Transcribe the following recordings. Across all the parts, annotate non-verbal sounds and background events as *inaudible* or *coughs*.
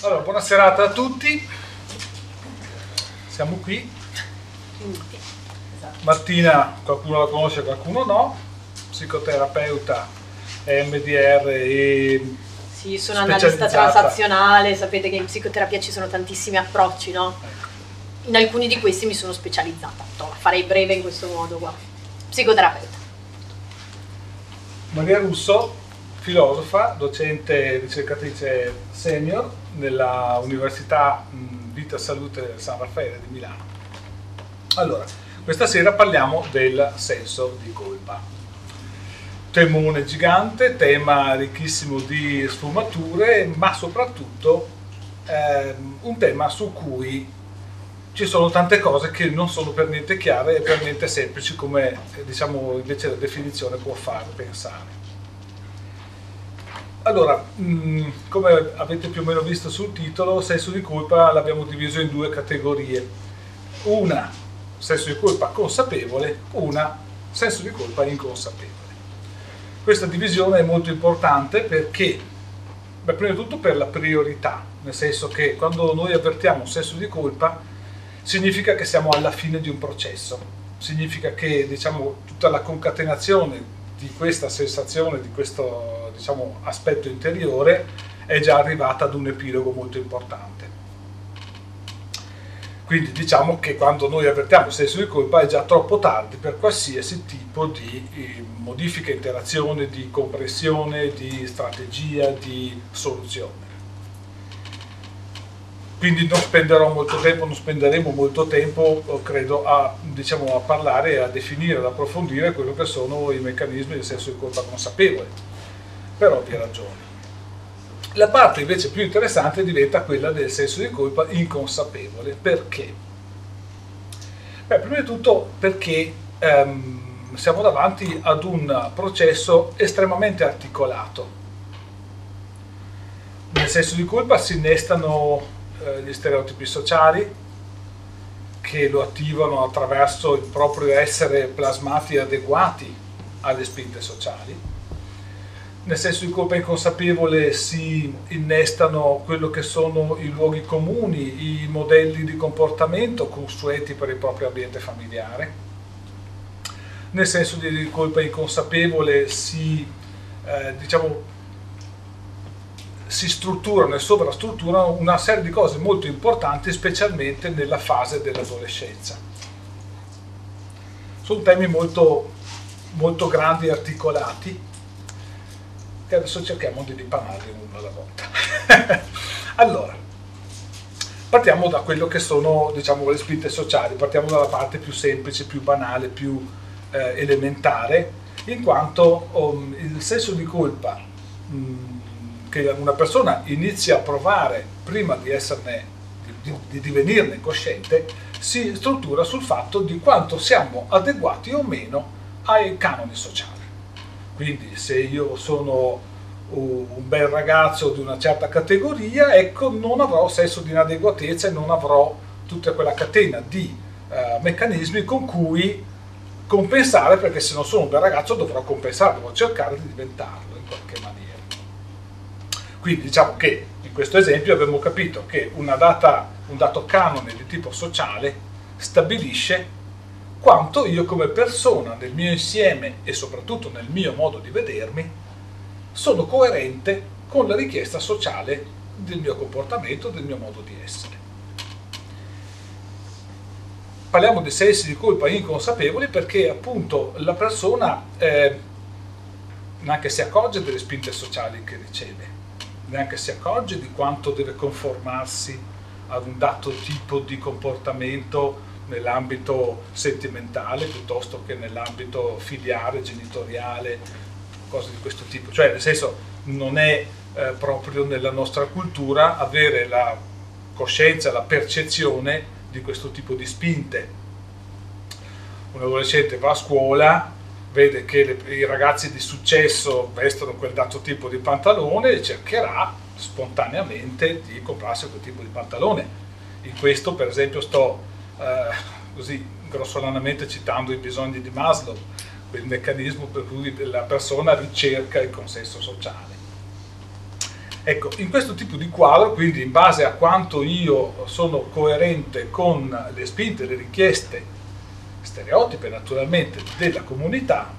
Allora, buona serata a tutti. Siamo qui. Martina, qualcuno la conosce, qualcuno no. Psicoterapeuta MDR e sì, sono analista transazionale, sapete che in psicoterapia ci sono tantissimi approcci, no? In alcuni di questi mi sono specializzata, la farei breve in questo modo qua. Psicoterapeuta. Maria Russo, filosofa, docente ricercatrice senior nella Università Vita Salute San Raffaele di Milano. Allora, questa sera parliamo del senso di colpa temone gigante, tema ricchissimo di sfumature, ma soprattutto ehm, un tema su cui ci sono tante cose che non sono per niente chiare e per niente semplici come diciamo invece la definizione può far pensare. Allora, mm, come avete più o meno visto sul titolo, senso di colpa l'abbiamo diviso in due categorie. Una, senso di colpa consapevole, una, senso di colpa inconsapevole. Questa divisione è molto importante perché, beh, prima di tutto per la priorità, nel senso che quando noi avvertiamo un senso di colpa significa che siamo alla fine di un processo, significa che diciamo, tutta la concatenazione di questa sensazione, di questo diciamo, aspetto interiore è già arrivata ad un epilogo molto importante. Quindi diciamo che quando noi avvertiamo il senso di colpa è già troppo tardi per qualsiasi tipo di eh, modifica, interazione, di compressione, di strategia, di soluzione. Quindi non spenderò molto tempo, non spenderemo molto tempo, credo, a, diciamo, a parlare, a definire, ad approfondire quello che sono i meccanismi del senso di colpa consapevole, per ovvie ragioni. La parte invece più interessante diventa quella del senso di colpa inconsapevole. Perché? Beh, prima di tutto perché ehm, siamo davanti ad un processo estremamente articolato. Nel senso di colpa si innestano eh, gli stereotipi sociali che lo attivano attraverso il proprio essere plasmati adeguati alle spinte sociali nel senso di colpa inconsapevole si innestano quello che sono i luoghi comuni, i modelli di comportamento consueti per il proprio ambiente familiare. Nel senso di colpa inconsapevole si, eh, diciamo, si strutturano e sovrastrutturano una serie di cose molto importanti, specialmente nella fase dell'adolescenza. Sono temi molto, molto grandi e articolati che adesso cerchiamo di ripararli uno alla volta. *laughs* allora, partiamo da quello che sono diciamo, le spinte sociali, partiamo dalla parte più semplice, più banale, più eh, elementare, in quanto um, il senso di colpa um, che una persona inizia a provare prima di, esserne, di, di divenirne cosciente si struttura sul fatto di quanto siamo adeguati o meno ai canoni sociali. Quindi se io sono un bel ragazzo di una certa categoria, ecco, non avrò senso di inadeguatezza e non avrò tutta quella catena di eh, meccanismi con cui compensare, perché se non sono un bel ragazzo dovrò compensare, devo cercare di diventarlo in qualche maniera. Quindi diciamo che in questo esempio abbiamo capito che data, un dato canone di tipo sociale stabilisce quanto io come persona nel mio insieme e soprattutto nel mio modo di vedermi sono coerente con la richiesta sociale del mio comportamento, del mio modo di essere. Parliamo di sensi di colpa inconsapevoli perché appunto la persona eh, neanche si accorge delle spinte sociali che riceve, neanche si accorge di quanto deve conformarsi ad un dato tipo di comportamento nell'ambito sentimentale piuttosto che nell'ambito filiale, genitoriale, cose di questo tipo. Cioè, nel senso, non è eh, proprio nella nostra cultura avere la coscienza, la percezione di questo tipo di spinte. Un adolescente va a scuola, vede che le, i ragazzi di successo vestono quel dato tipo di pantalone e cercherà spontaneamente di comprarsi quel tipo di pantalone. In questo, per esempio, sto eh, così grossolanamente citando i bisogni di Maslow, quel meccanismo per cui la persona ricerca il consenso sociale. Ecco, in questo tipo di quadro, quindi in base a quanto io sono coerente con le spinte, le richieste stereotipe naturalmente della comunità,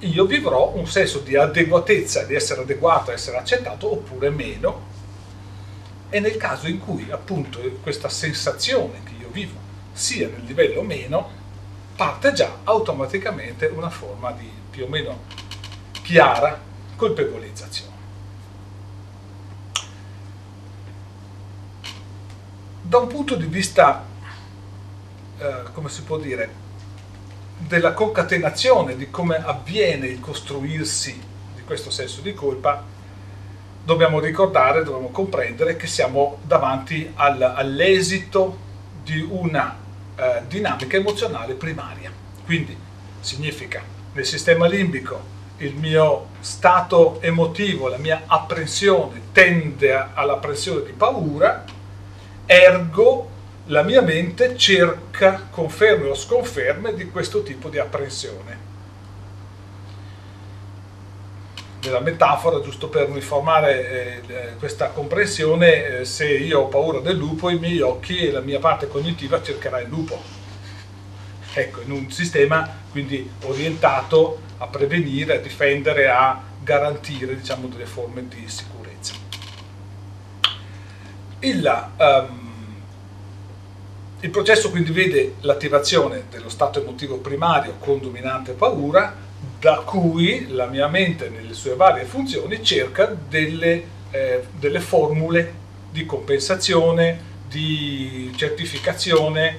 io vivrò un senso di adeguatezza, di essere adeguato, essere accettato oppure meno. E nel caso in cui appunto questa sensazione che io vivo sia nel livello meno, parte già automaticamente una forma di più o meno chiara colpevolizzazione. Da un punto di vista, eh, come si può dire, della concatenazione, di come avviene il costruirsi di questo senso di colpa, dobbiamo ricordare, dobbiamo comprendere che siamo davanti al, all'esito di una eh, dinamica emozionale primaria. Quindi significa nel sistema limbico il mio stato emotivo, la mia apprensione tende all'apprensione di paura, ergo la mia mente cerca conferme o sconferme di questo tipo di apprensione. Nella metafora, giusto per uniformare eh, questa comprensione, eh, se io ho paura del lupo, i miei occhi e la mia parte cognitiva cercherà il lupo. Ecco, in un sistema quindi orientato a prevenire, a difendere, a garantire diciamo, delle forme di sicurezza. Il, um, il processo quindi vede l'attivazione dello stato emotivo primario con dominante paura, da cui la mia mente nelle sue varie funzioni cerca delle, eh, delle formule di compensazione, di certificazione,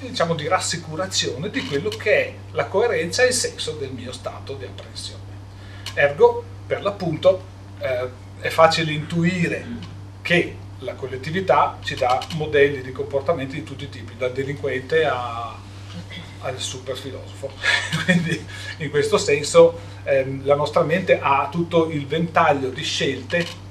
diciamo di rassicurazione di quello che è la coerenza e il senso del mio stato di apprensione. Ergo, per l'appunto, eh, è facile intuire che la collettività ci dà modelli di comportamenti di tutti i tipi, dal delinquente a, al super filosofo. *laughs* Quindi in questo senso ehm, la nostra mente ha tutto il ventaglio di scelte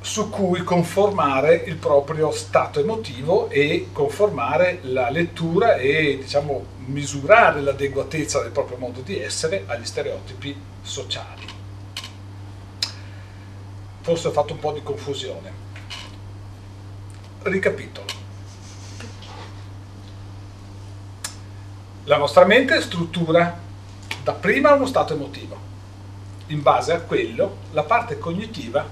su cui conformare il proprio stato emotivo e conformare la lettura e diciamo misurare l'adeguatezza del proprio modo di essere agli stereotipi sociali forse ho fatto un po' di confusione. Ricapitolo. La nostra mente struttura dapprima uno stato emotivo. In base a quello, la parte cognitiva,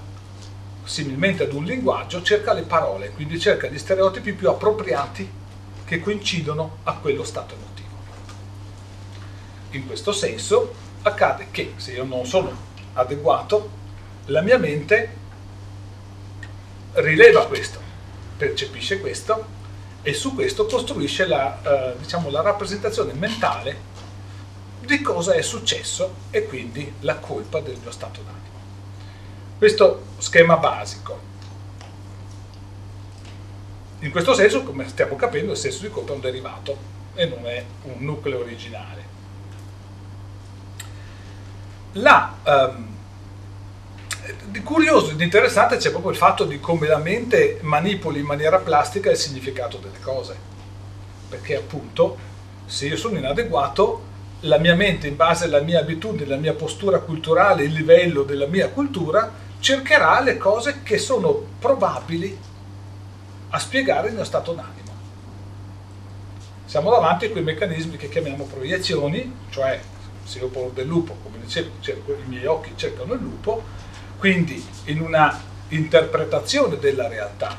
similmente ad un linguaggio, cerca le parole, quindi cerca gli stereotipi più appropriati che coincidono a quello stato emotivo. In questo senso accade che se io non sono adeguato la mia mente rileva questo, percepisce questo e su questo costruisce la, eh, diciamo, la rappresentazione mentale di cosa è successo e quindi la colpa del mio stato d'animo. Questo schema basico. In questo senso, come stiamo capendo, il senso di colpa è un derivato e non è un nucleo originale. La, um, di curioso ed interessante c'è proprio il fatto di come la mente manipoli in maniera plastica il significato delle cose. Perché appunto, se io sono inadeguato, la mia mente, in base alla mia abitudine, alla mia postura culturale, il livello della mia cultura, cercherà le cose che sono probabili a spiegare il mio stato d'animo. Siamo davanti a quei meccanismi che chiamiamo proiezioni, cioè se io ho del lupo, come dicevo, cerco, i miei occhi cercano il lupo, quindi in una interpretazione della realtà,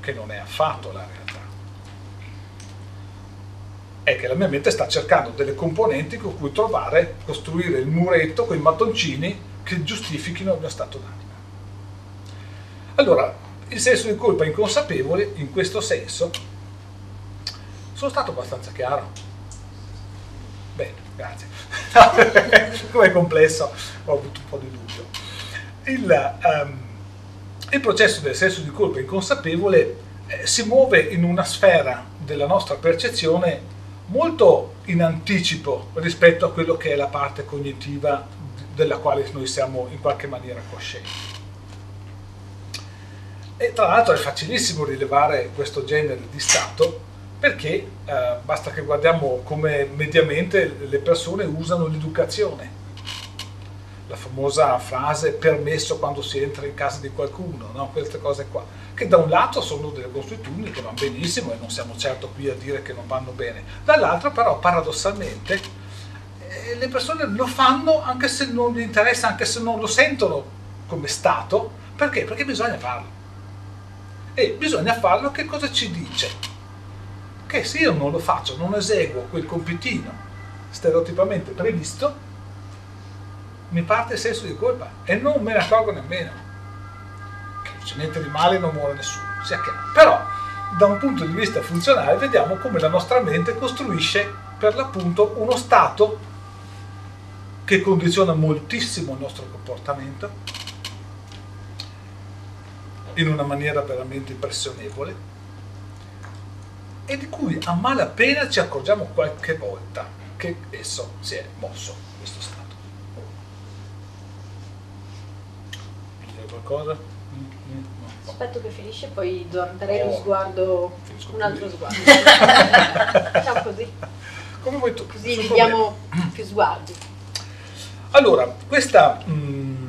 che non è affatto la realtà, è che la mia mente sta cercando delle componenti con cui trovare, costruire il muretto con i mattoncini che giustifichino il mio stato d'animo. Allora, il senso di colpa inconsapevole, in questo senso, sono stato abbastanza chiaro. Bene, grazie. *laughs* Come è complesso, ho avuto un po' di dubbio il, um, il processo del senso di colpa inconsapevole eh, si muove in una sfera della nostra percezione molto in anticipo rispetto a quello che è la parte cognitiva della quale noi siamo in qualche maniera coscienti. E tra l'altro è facilissimo rilevare questo genere di stato perché eh, basta che guardiamo come mediamente le persone usano l'educazione la famosa frase permesso quando si entra in casa di qualcuno, no? queste cose qua, che da un lato sono delle consuetudini che vanno benissimo e non siamo certo qui a dire che non vanno bene, dall'altro però paradossalmente eh, le persone lo fanno anche se non gli interessa, anche se non lo sentono come Stato, perché? Perché bisogna farlo. E bisogna farlo che cosa ci dice? Che se io non lo faccio, non eseguo quel compitino stereotipamente previsto, mi parte il senso di colpa e non me ne accorgo nemmeno. Che non c'è niente di male, non muore nessuno, sia chiaro. Però, da un punto di vista funzionale, vediamo come la nostra mente costruisce per l'appunto uno stato che condiziona moltissimo il nostro comportamento in una maniera veramente impressionevole e di cui a malapena ci accorgiamo qualche volta che esso si è mosso, questo stato. Qualcosa? Aspetto che finisce, poi darei oh, lo sguardo, un altro sguardo. *laughs* Facciamo così. Come vuoi tu? Così vediamo più sguardi. Allora, questa... Mh, mm,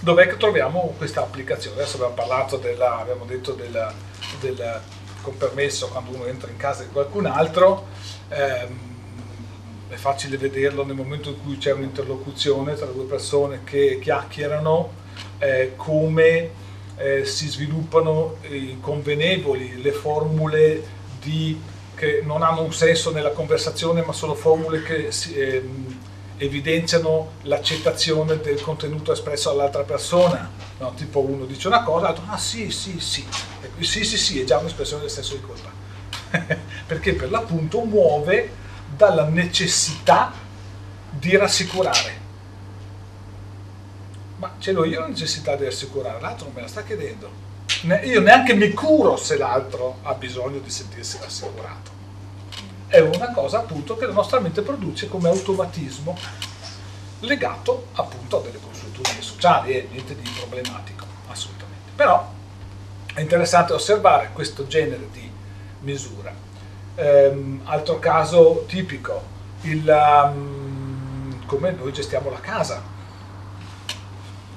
dov'è che troviamo questa applicazione? Adesso abbiamo parlato della, abbiamo detto della, del con permesso quando uno entra in casa di qualcun altro, ehm, è facile vederlo nel momento in cui c'è un'interlocuzione tra due persone che chiacchierano eh, come eh, si sviluppano i convenevoli, le formule di, che non hanno un senso nella conversazione ma sono formule che si, eh, evidenziano l'accettazione del contenuto espresso dall'altra persona. No, tipo uno dice una cosa, l'altro ah sì, sì, sì, e sì, sì, sì, è già un'espressione del senso di colpa. *laughs* Perché per l'appunto muove dalla necessità di rassicurare ma ce l'ho io la necessità di assicurare, l'altro non me la sta chiedendo. io neanche mi curo se l'altro ha bisogno di sentirsi rassicurato. È una cosa appunto che la nostra mente produce come automatismo legato appunto a delle consuetudini sociali e niente di problematico, assolutamente. Però è interessante osservare questo genere di misura. Ehm, altro caso tipico, il, um, come noi gestiamo la casa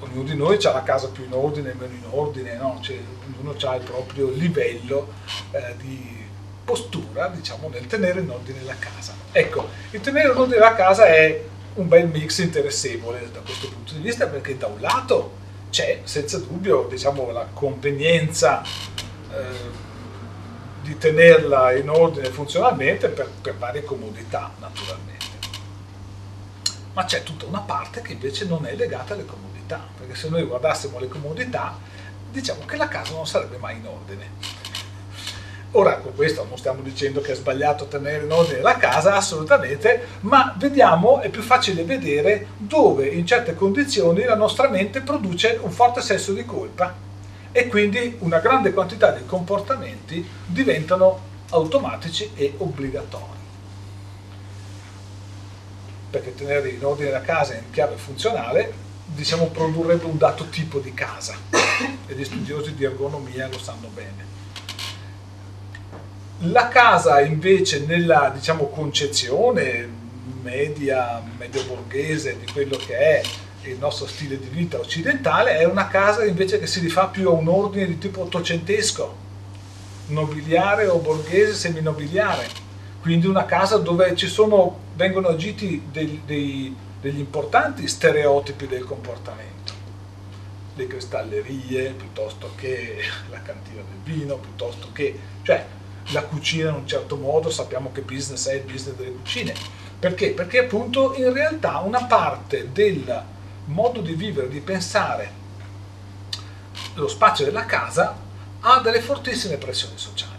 ognuno di noi ha la casa più in ordine meno in ordine, no? cioè, ognuno ha il proprio livello eh, di postura diciamo, nel tenere in ordine la casa. Ecco, il tenere in ordine la casa è un bel mix interessevole da questo punto di vista perché da un lato c'è senza dubbio diciamo, la convenienza eh, di tenerla in ordine funzionalmente per, per varie comodità naturalmente ma c'è tutta una parte che invece non è legata alle comodità perché se noi guardassimo le comodità, diciamo che la casa non sarebbe mai in ordine. Ora, con questo non stiamo dicendo che è sbagliato tenere in ordine la casa, assolutamente, ma vediamo, è più facile vedere dove in certe condizioni la nostra mente produce un forte senso di colpa e quindi una grande quantità di comportamenti diventano automatici e obbligatori. Perché tenere in ordine la casa in chiave funzionale diciamo, produrrebbe un dato tipo di casa. *coughs* E gli studiosi di ergonomia lo sanno bene. La casa invece nella diciamo, concezione media, medio borghese di quello che è il nostro stile di vita occidentale è una casa invece che si rifà più a un ordine di tipo ottocentesco, nobiliare o borghese seminobiliare, quindi una casa dove sono, vengono agiti dei, dei degli importanti stereotipi del comportamento, le cristallerie piuttosto che la cantina del vino, piuttosto che, cioè la cucina in un certo modo, sappiamo che business è il business delle cucine. Perché? Perché appunto in realtà una parte del modo di vivere, di pensare lo spazio della casa ha delle fortissime pressioni sociali.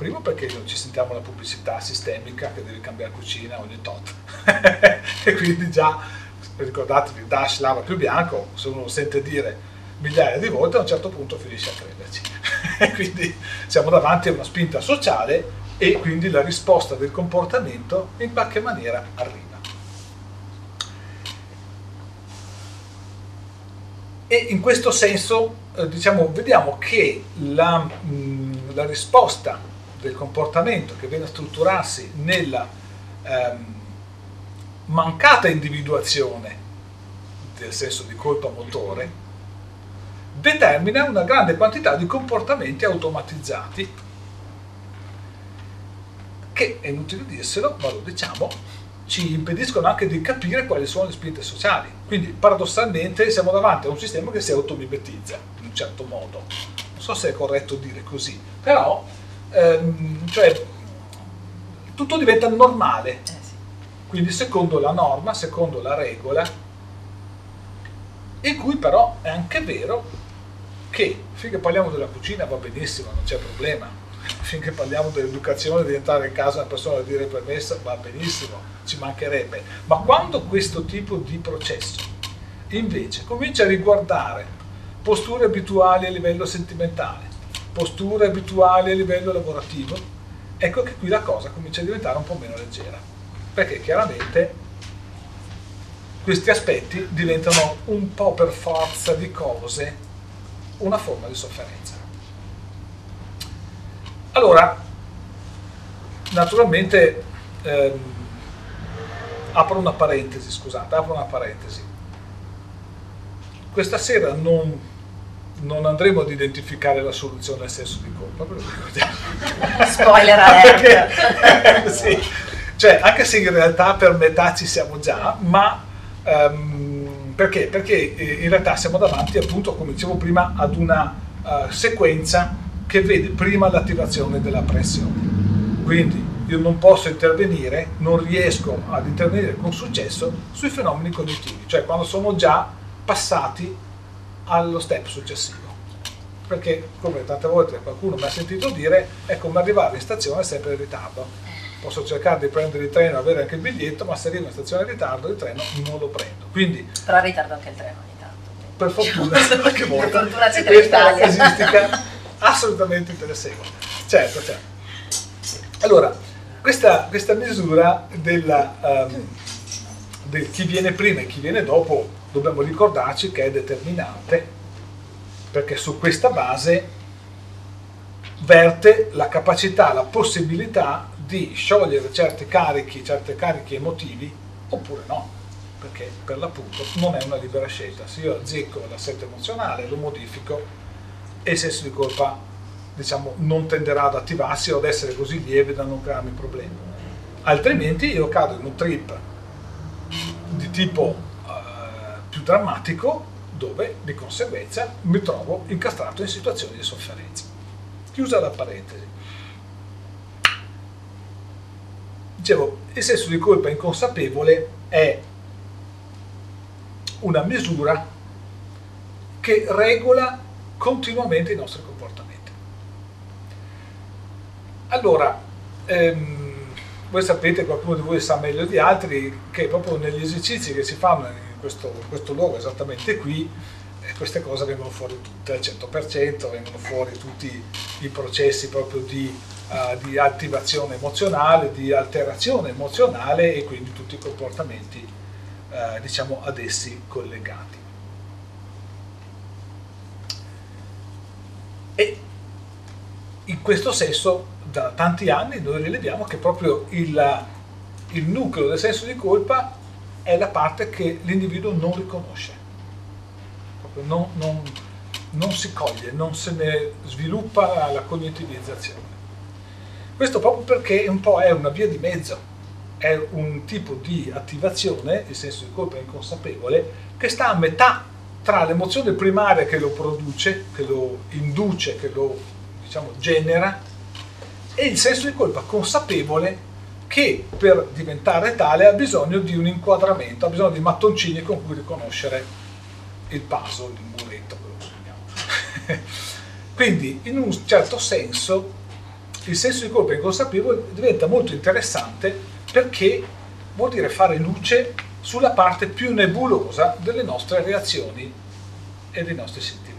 Primo perché non ci sentiamo la pubblicità sistemica che deve cambiare cucina ogni tot. *laughs* e quindi già, ricordatevi, Dash lava più bianco, se uno lo sente dire migliaia di volte, a un certo punto finisce a crederci. *laughs* e quindi siamo davanti a una spinta sociale e quindi la risposta del comportamento in qualche maniera arriva. E in questo senso eh, diciamo, vediamo che la, mh, la risposta del comportamento che viene a strutturarsi nella ehm, mancata individuazione del senso di colpa motore, determina una grande quantità di comportamenti automatizzati che, è inutile dirselo, ma lo diciamo, ci impediscono anche di capire quali sono le spinte sociali. Quindi paradossalmente siamo davanti a un sistema che si automimetizza in un certo modo. Non so se è corretto dire così, però ehm, cioè, tutto diventa normale. Eh Quindi secondo la norma, secondo la regola, in cui però è anche vero che finché parliamo della cucina va benissimo, non c'è problema, finché parliamo dell'educazione di entrare in casa una persona a dire permessa va benissimo, ci mancherebbe, ma quando questo tipo di processo invece comincia a riguardare posture abituali a livello sentimentale, posture abituali a livello lavorativo, ecco che qui la cosa comincia a diventare un po' meno leggera, perché chiaramente questi aspetti diventano un po' per forza di cose una forma di sofferenza. Allora, naturalmente ehm, apro una parentesi, scusate, apro una parentesi. Questa sera non, non andremo ad identificare la soluzione al senso di colpa, ve lo ricordiamo. *laughs* Spoiler alert! *laughs* *laughs* sì. Cioè, anche se in realtà per metà ci siamo già, ma um, perché? Perché eh, in realtà siamo davanti, appunto, come dicevo prima, ad una uh, sequenza che vede prima l'attivazione della pressione. Quindi io non posso intervenire, non riesco ad intervenire con successo sui fenomeni cognitivi, cioè quando sono già passati allo step successivo. Perché, come tante volte qualcuno mi ha sentito dire, è come arrivare in stazione sempre in ritardo. Posso cercare di prendere il treno, avere anche il biglietto, ma se arrivo in stazione in ritardo il treno non lo prendo. Quindi, Però ritardo anche il treno ogni tanto. Per fortuna, qualche *laughs* volta. Per fortuna c'è questa casistica assolutamente interessevole. Certo, certo. Allora, questa, questa misura della, um, del chi viene prima e chi viene dopo, dobbiamo ricordarci che è determinante, perché su questa base verte la capacità, la possibilità di sciogliere certi carichi, certe carichi emotivi, oppure no, perché per l'appunto non è una libera scelta. Se io azzecco l'assetto emozionale, lo modifico, e il senso di colpa diciamo, non tenderà ad attivarsi o ad essere così lieve da non crearmi problemi. Altrimenti io cado in un trip di tipo più drammatico dove di conseguenza mi trovo incastrato in situazioni di sofferenza. Chiusa la parentesi. Dicevo, il senso di colpa inconsapevole è una misura che regola continuamente i nostri comportamenti. Allora, ehm, voi sapete, qualcuno di voi sa meglio di altri, che proprio negli esercizi che si fanno questo, questo luogo, esattamente qui, eh, queste cose vengono fuori tutte al 100%, vengono fuori tutti i processi proprio di, uh, di attivazione emozionale, di alterazione emozionale e quindi tutti i comportamenti uh, diciamo ad essi collegati. E in questo senso da tanti anni noi rileviamo che proprio il, il nucleo del senso di colpa è la parte che l'individuo non riconosce, proprio non, non, non si coglie, non se ne sviluppa la cognitivizzazione. Questo proprio perché un po' è una via di mezzo, è un tipo di attivazione, il senso di colpa inconsapevole, che sta a metà tra l'emozione primaria che lo produce, che lo induce, che lo diciamo, genera, e il senso di colpa consapevole che per diventare tale ha bisogno di un inquadramento, ha bisogno di mattoncini con cui riconoscere il puzzle, il muretto, *laughs* Quindi in un certo senso il senso di colpa inconsapevole diventa molto interessante perché vuol dire fare luce sulla parte più nebulosa delle nostre reazioni e dei nostri sentimenti.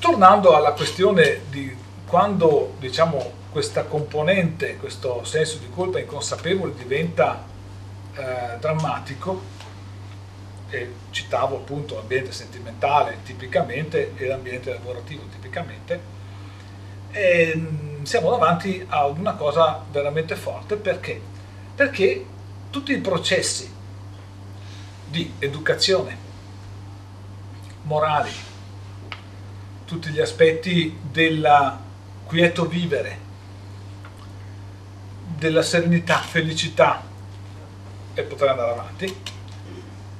Tornando alla questione di quando diciamo, questa componente, questo senso di colpa inconsapevole diventa eh, drammatico, e citavo appunto l'ambiente sentimentale tipicamente e l'ambiente lavorativo tipicamente, e, siamo davanti a una cosa veramente forte perché? Perché tutti i processi di educazione, morali, tutti gli aspetti del quieto vivere, della serenità, felicità e potrei andare avanti,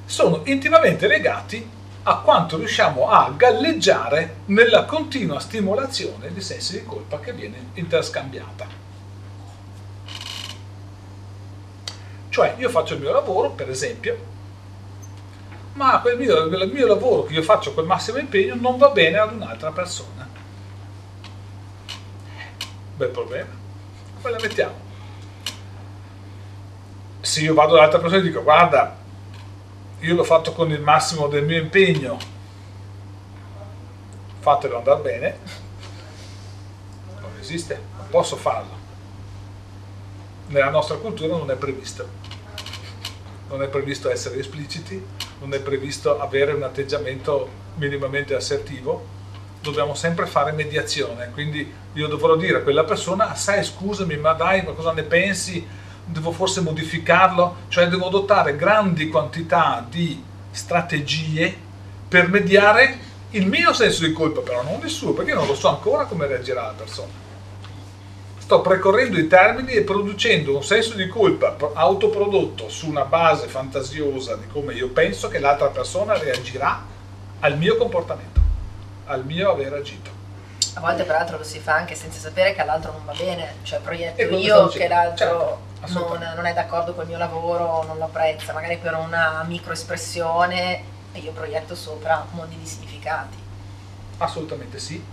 sono intimamente legati a quanto riusciamo a galleggiare nella continua stimolazione di sensi di colpa che viene interscambiata. Cioè io faccio il mio lavoro, per esempio, ma quel mio, il mio lavoro che io faccio col massimo impegno non va bene ad un'altra persona. Bel problema. Come la mettiamo? Se io vado dall'altra persona e dico guarda, io l'ho fatto con il massimo del mio impegno, fatelo andare bene, non esiste, non posso farlo. Nella nostra cultura non è previsto. Non è previsto essere espliciti, non è previsto avere un atteggiamento minimamente assertivo, dobbiamo sempre fare mediazione, quindi io dovrò dire a quella persona, sai scusami, ma dai, ma cosa ne pensi? Devo forse modificarlo? Cioè devo adottare grandi quantità di strategie per mediare il mio senso di colpa, però non il suo, perché io non lo so ancora come reagirà la persona sto precorrendo i termini e producendo un senso di colpa autoprodotto su una base fantasiosa di come io penso che l'altra persona reagirà al mio comportamento, al mio aver agito. A volte peraltro lo si fa anche senza sapere che all'altro non va bene, cioè proietto io che l'altro certo, non, non, è d'accordo col mio lavoro, non lo apprezza, magari per una microespressione e io proietto sopra mondi di significati. Assolutamente sì.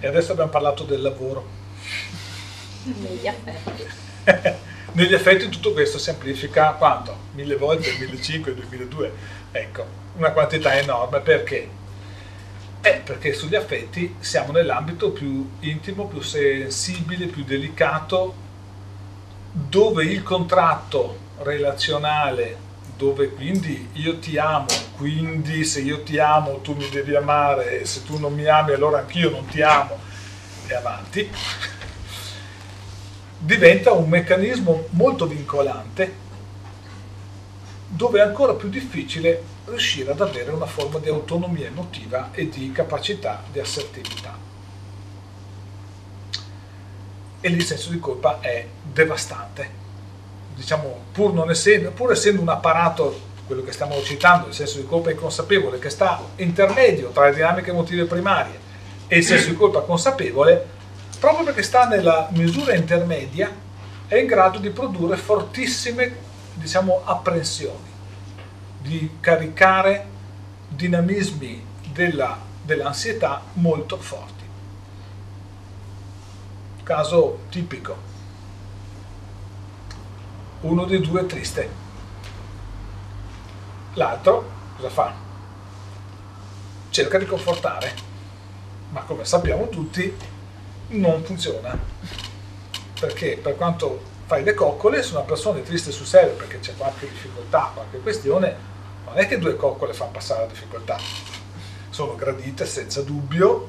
E adesso abbiamo parlato del lavoro negli affetti. *laughs* Negli affetti tutto questo si amplifica quanto? Mille volte, 1500, 2002? Ecco, una quantità enorme perché? Eh, perché sugli affetti siamo nell'ambito più intimo, più sensibile, più delicato, dove il contratto relazionale, dove quindi io ti amo, quindi se io ti amo tu mi devi amare, e se tu non mi ami allora anch'io non ti amo, e avanti *laughs* diventa un meccanismo molto vincolante dove è ancora più difficile riuscire ad avere una forma di autonomia emotiva e di capacità di assertività. E lì il senso di colpa è devastante. Diciamo, pur, essendo, pur essendo un apparato, quello che stiamo citando, il senso di colpa inconsapevole, che sta intermedio tra le dinamiche emotive primarie e il senso di colpa consapevole, proprio perché sta nella misura intermedia, è in grado di produrre fortissime diciamo, apprensioni, di caricare dinamismi della, dell'ansietà molto forti. Caso tipico. Uno dei due è triste. L'altro cosa fa? Cerca di confortare, ma come sappiamo tutti non funziona. Perché per quanto fai le coccole, se una persona è triste sul serio perché c'è qualche difficoltà, qualche questione, non è che due coccole fanno passare la difficoltà. Sono gradite senza dubbio,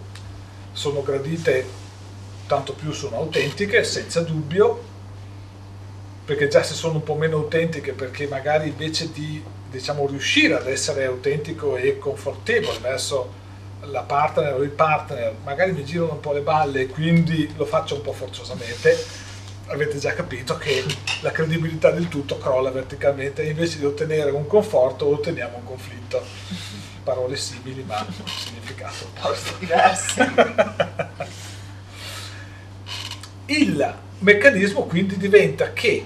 sono gradite tanto più sono autentiche, senza dubbio, perché già se sono un po' meno autentiche, perché magari invece di diciamo, riuscire ad essere autentico e confortevole verso la partner o il partner magari mi girano un po' le balle e quindi lo faccio un po' forzosamente, avete già capito che la credibilità del tutto crolla verticalmente e invece di ottenere un conforto otteniamo un conflitto. Parole simili ma significato diverso. Il meccanismo quindi diventa che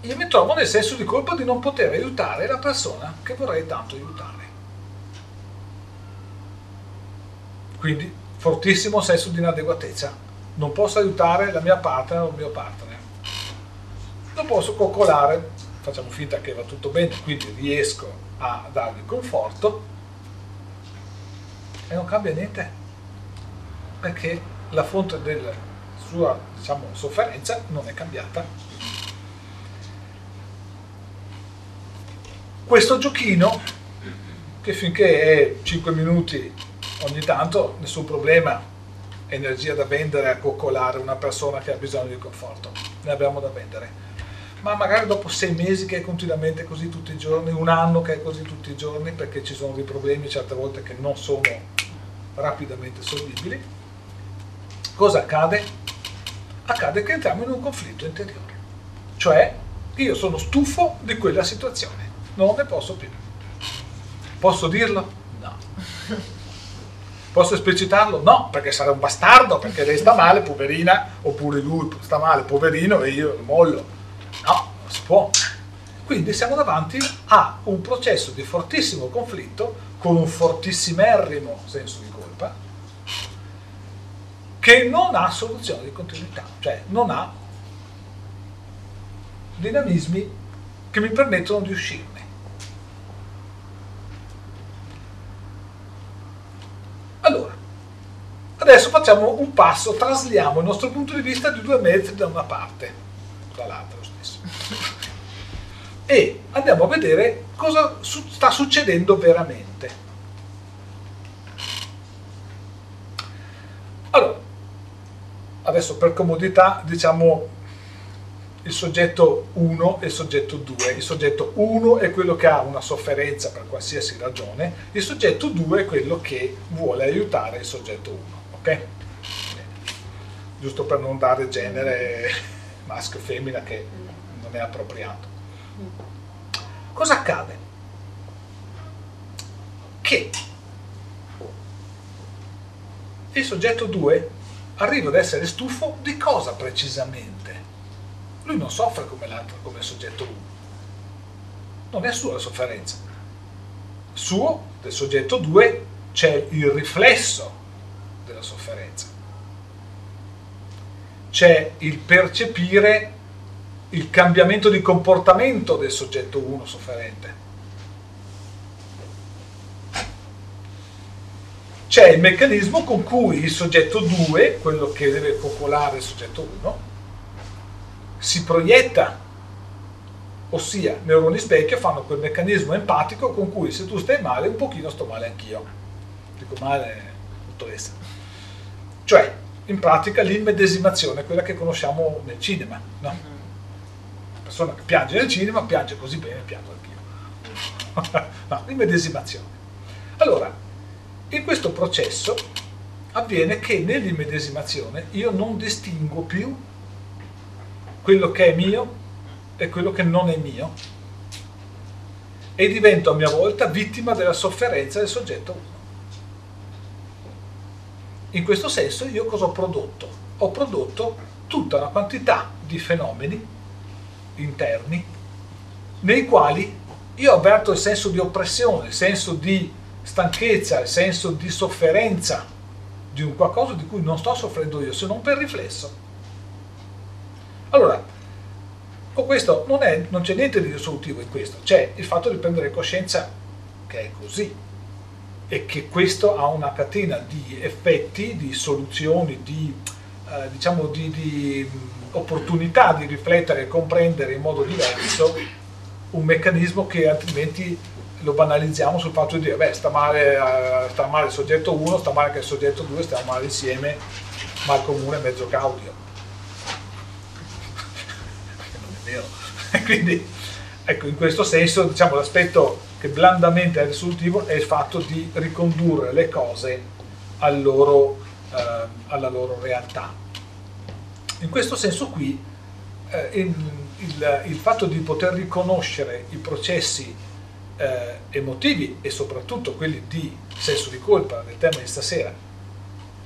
io mi trovo nel senso di colpa di non poter aiutare la persona che vorrei tanto aiutare. Quindi fortissimo senso di inadeguatezza. Non posso aiutare la mia partner o il mio partner. Non posso coccolare, facciamo finta che va tutto bene, quindi riesco a dargli conforto e non cambia niente. Perché la fonte della sua diciamo, sofferenza non è cambiata. Questo giochino, che finché è 5 minuti ogni tanto nessun problema, energia da vendere a coccolare una persona che ha bisogno di conforto, ne abbiamo da vendere. Ma magari dopo sei mesi che è continuamente così tutti i giorni, un anno che è così tutti i giorni, perché ci sono dei problemi certe volte che non sono rapidamente solvibili, cosa accade? Accade che entriamo in un conflitto interiore. Cioè, io sono stufo di quella situazione, non ne posso più. Posso dirlo? No. *laughs* Posso esplicitarlo? No, perché sarà un bastardo, perché lei sta male, poverina, oppure lui sta male, poverino, e io lo mollo. No, non si può. Quindi siamo davanti a un processo di fortissimo conflitto con un fortissimerrimo senso di colpa che non ha soluzione di continuità, cioè non ha dinamismi che mi permettono di uscirne. Allora, adesso facciamo un passo, trasliamo il nostro punto di vista di due metri da una parte, dall'altra lo stesso, *laughs* e andiamo a vedere cosa sta succedendo veramente. Allora, adesso per comodità diciamo il soggetto 1 e il soggetto 2. Il soggetto 1 è quello che ha una sofferenza per qualsiasi ragione, il soggetto 2 è quello che vuole aiutare il soggetto 1. Ok? Giusto per non dare genere *laughs* maschio femmina che non è appropriato. Cosa accade? Che il soggetto 2 arriva ad essere stufo di cosa precisamente? Lui non soffre come l'altro, come il soggetto 1. Non è sua la sofferenza. Suo, del soggetto 2, c'è il riflesso della sofferenza. C'è il percepire il cambiamento di comportamento del soggetto 1 sofferente. C'è il meccanismo con cui il soggetto 2, quello che deve coccolare il soggetto 1, si proietta, ossia neuroni specchio fanno quel meccanismo empatico con cui se tu stai male un pochino sto male anch'io. Dico male, dottoressa. Cioè, in pratica l'immedesimazione, quella che conosciamo nel cinema, no? La persona che piange nel cinema piange così bene, piango anch'io. *laughs* no, l'immedesimazione. Allora, in questo processo avviene che nell'immedesimazione io non distingo più quello che è mio e quello che non è mio e divento a mia volta vittima della sofferenza del soggetto 1. In questo senso io cosa ho prodotto? Ho prodotto tutta una quantità di fenomeni interni nei quali io avverto il senso di oppressione, il senso di stanchezza, il senso di sofferenza di un qualcosa di cui non sto soffrendo io, se non per riflesso. Allora, con questo non, è, non c'è niente di risolutivo in questo, c'è il fatto di prendere coscienza che è così e che questo ha una catena di effetti, di soluzioni, di, eh, diciamo di, di opportunità di riflettere e comprendere in modo diverso un meccanismo che altrimenti lo banalizziamo sul fatto di dire beh sta male, eh, sta male il soggetto 1, sta male anche il soggetto 2, stiamo male insieme, mal comune mezzo caudio. Vero? *laughs* Quindi, ecco, in questo senso, diciamo, l'aspetto che blandamente è risolutivo è il fatto di ricondurre le cose al loro, eh, alla loro realtà. In questo senso qui, eh, il, il, il, fatto di poter riconoscere i processi eh, emotivi e soprattutto quelli di senso di colpa del tema di stasera,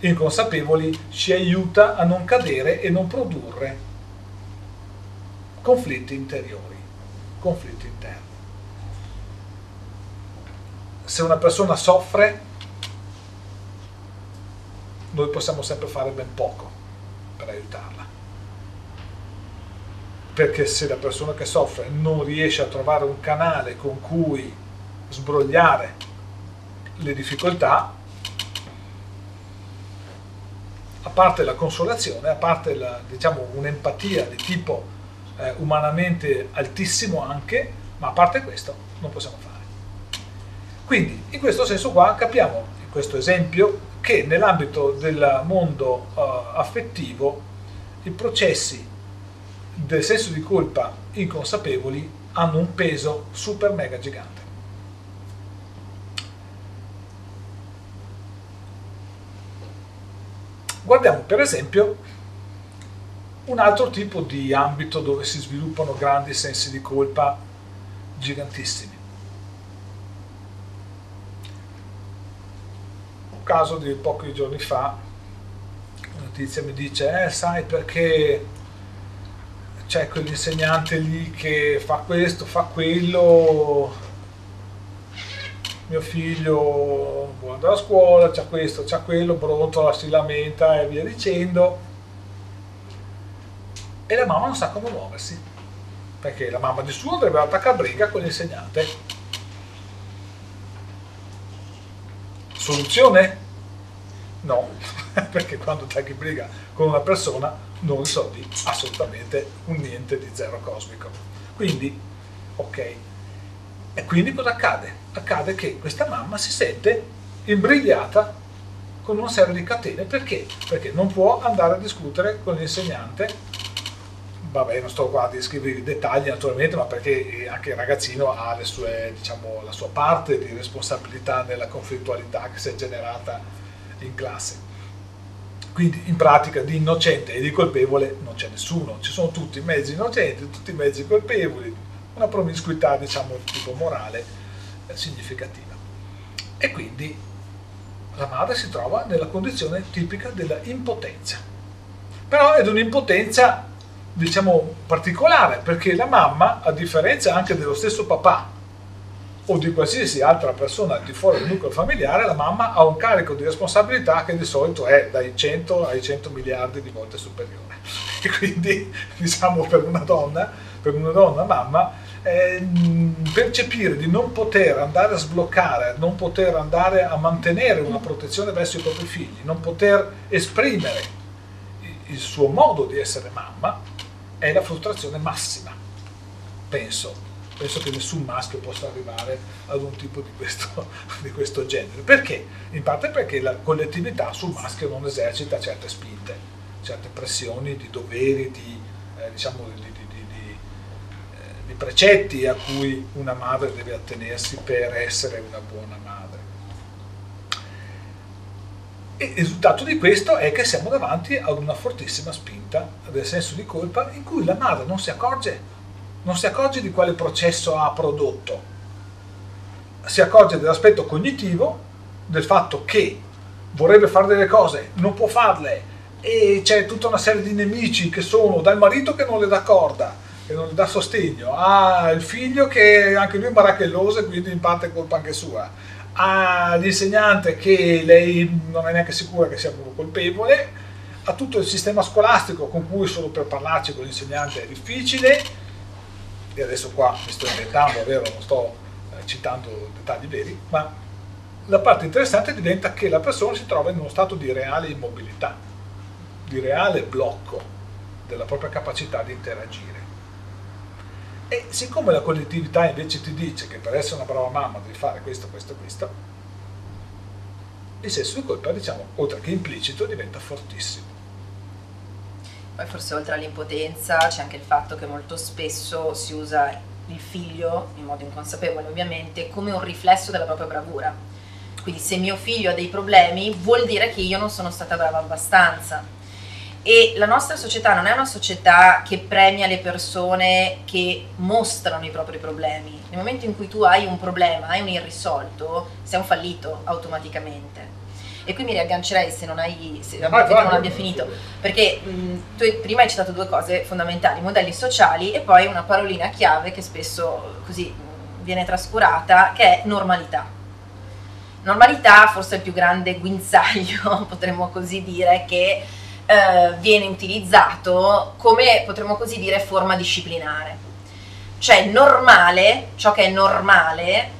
inconsapevoli, ci aiuta a non cadere e non produrre conflitti interiori, conflitti interni. Se una persona soffre, noi possiamo sempre fare ben poco per aiutarla. Perché se la persona che soffre non riesce a trovare un canale con cui sbrogliare le difficoltà, a parte la consolazione, a parte la, diciamo, un'empatia di tipo eh, umanamente altissimo anche, ma a parte questo non possiamo fare. Quindi in questo senso qua capiamo, in questo esempio, che nell'ambito del mondo uh, affettivo i processi del senso di colpa inconsapevoli hanno un peso super mega gigante. Guardiamo per esempio un altro tipo di ambito dove si sviluppano grandi sensi di colpa gigantissimi. Un caso di pochi giorni fa, una notizia mi dice, eh sai perché c'è quell'insegnante lì che fa questo, fa quello, mio figlio andare a scuola, c'ha questo, c'ha quello, brontola, si lamenta e via dicendo. E la mamma non sa come muoversi, perché la mamma di suo dovrebbe attaccare a briga con l'insegnante. Soluzione? No, *laughs* perché quando attacchi briga con una persona non risolvi assolutamente un niente di zero cosmico. Quindi, ok. E quindi cosa accade? Accade che questa mamma si sente imbrigliata con una serie di catene. Perché? Perché non può andare a discutere con l'insegnante. Vabbè, non sto qua a descrivere i dettagli naturalmente, ma perché anche il ragazzino ha sue, diciamo, la sua parte di responsabilità nella conflittualità che si è generata in classe quindi in pratica di innocente e di colpevole non c'è nessuno, ci sono tutti mezzi innocenti, tutti mezzi colpevoli, una promiscuità diciamo di tipo morale eh, significativa. E quindi la madre si trova nella condizione tipica della impotenza. Però è un'impotenza diciamo particolare perché la mamma, a differenza anche dello stesso papà, o di qualsiasi altra persona di fuori del nucleo familiare, la mamma ha un carico di responsabilità che di solito è dai 100 ai 100 miliardi di volte superiore. *laughs* E quindi, diciamo, per una donna, per una donna mamma, eh, percepire di non poter andare a sbloccare, non poter andare a mantenere una protezione verso i propri figli, non poter esprimere il suo modo di essere mamma, è la frustrazione massima, penso penso che nessun maschio possa arrivare ad un tipo di questo, *laughs* di questo genere. Perché? In parte perché la collettività sul maschio non esercita certe spinte, certe pressioni di doveri, di, eh, diciamo, di, di, eh, precetti a cui una madre deve attenersi per essere una buona madre. E il risultato di questo è che siamo davanti ad una fortissima spinta del senso di colpa in cui la madre non si accorge non si accorge di quale processo ha prodotto, si accorge dell'aspetto cognitivo, del fatto che vorrebbe fare delle cose, non può farle e c'è tutta una serie di nemici che sono dal marito che non le dà corda, che non le dà sostegno, al figlio che anche lui è barachelloso e quindi in parte è colpa anche sua, all'insegnante che lei non è neanche sicura che sia proprio colpevole, a tutto il sistema scolastico con cui solo per parlarci con l'insegnante è difficile, e adesso qua mi sto inventando, vero, non sto eh, citando dettagli veri, ma la parte interessante diventa che la persona si trova in uno stato di reale immobilità, di reale blocco della propria capacità di interagire. E siccome la collettività invece ti dice che per essere una brava mamma devi fare questo, questo, questo, il senso di colpa, diciamo, oltre che implicito, diventa fortissimo. Poi forse oltre all'impotenza c'è anche il fatto che molto spesso si usa il figlio, in modo inconsapevole ovviamente, come un riflesso della propria bravura. Quindi se mio figlio ha dei problemi vuol dire che io non sono stata brava abbastanza. E la nostra società non è una società che premia le persone che mostrano i propri problemi. Nel momento in cui tu hai un problema, hai un irrisolto, sei un fallito automaticamente e qui mi riaggancerei se non, hai, se vai, vai, non abbia finito, perché mh, tu prima hai citato due cose fondamentali, modelli sociali e poi una parolina chiave che spesso così viene trascurata, che è normalità. Normalità forse è il più grande guinzaglio, *laughs* potremmo così dire, che eh, viene utilizzato come, potremmo così dire, forma disciplinare. Cioè normale, ciò che è normale,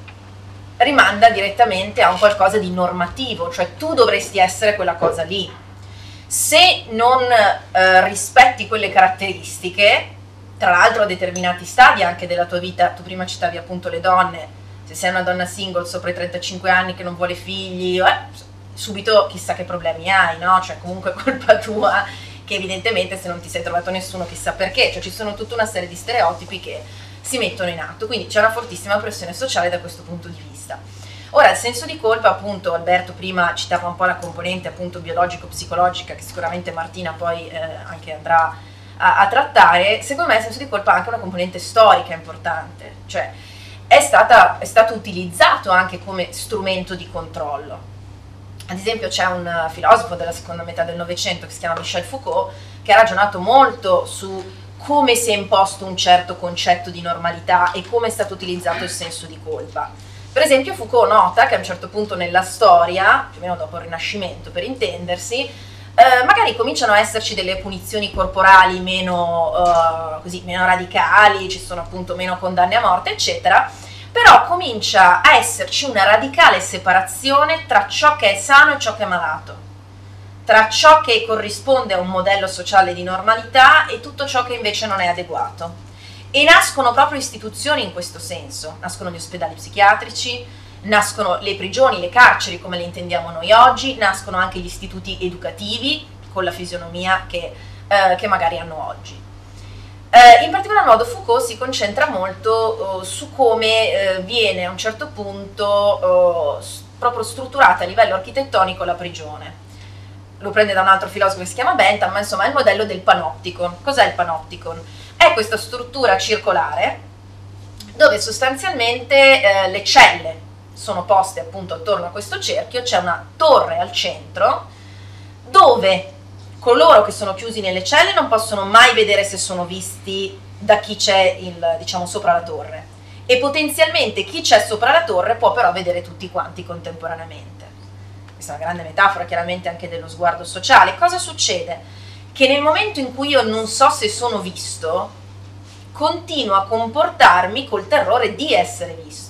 rimanda direttamente a un qualcosa di normativo, cioè tu dovresti essere quella cosa lì. Se non eh, rispetti quelle caratteristiche, tra l'altro a determinati stadi anche della tua vita, tu prima citavi appunto le donne, se sei una donna single sopra i 35 anni che non vuole figli, eh, subito chissà che problemi hai, no? Cioè comunque *laughs* colpa tua che evidentemente se non ti sei trovato nessuno chissà perché, cioè ci sono tutta una serie di stereotipi che si mettono in atto, quindi c'è una fortissima pressione sociale da questo punto di vista. Ora, il senso di colpa, appunto, Alberto prima citava un po' la componente appunto biologico-psicologica che sicuramente Martina poi eh, anche andrà a, a, trattare, secondo me il senso di colpa ha anche una componente storica importante, cioè è, stata, è stato utilizzato anche come strumento di controllo. Ad esempio c'è un filosofo della seconda metà del Novecento che si chiama Michel Foucault che ha ragionato molto su come si è imposto un certo concetto di normalità e come è stato utilizzato il senso di colpa. Per esempio Foucault nota che a un certo punto nella storia, più o meno dopo il Rinascimento per intendersi, eh, magari cominciano a esserci delle punizioni corporali meno, eh, così, meno radicali, ci sono appunto meno condanne a morte, eccetera, però comincia a esserci una radicale separazione tra ciò che è sano e ciò che è malato tra ciò che corrisponde a un modello sociale di normalità e tutto ciò che invece non è adeguato. E nascono proprio istituzioni in questo senso, nascono gli ospedali psichiatrici, nascono le prigioni, le carceri come le intendiamo noi oggi, nascono anche gli istituti educativi con la fisionomia che, eh, che magari hanno oggi. Eh, in particolar modo Foucault si concentra molto eh, su come eh, viene a un certo punto eh, proprio strutturata a livello architettonico la prigione lo prende da un altro filosofo che si chiama Bentham, ma insomma è il modello del panopticon. Cos'è il panopticon? È questa struttura circolare dove sostanzialmente eh, le celle sono poste appunto attorno a questo cerchio, c'è una torre al centro dove coloro che sono chiusi nelle celle non possono mai vedere se sono visti da chi c'è il, diciamo, sopra la torre e potenzialmente chi c'è sopra la torre può però vedere tutti quanti contemporaneamente questa è una grande metafora chiaramente anche dello sguardo sociale, cosa succede? Che nel momento in cui io non so se sono visto, continuo a comportarmi col terrore di essere visto.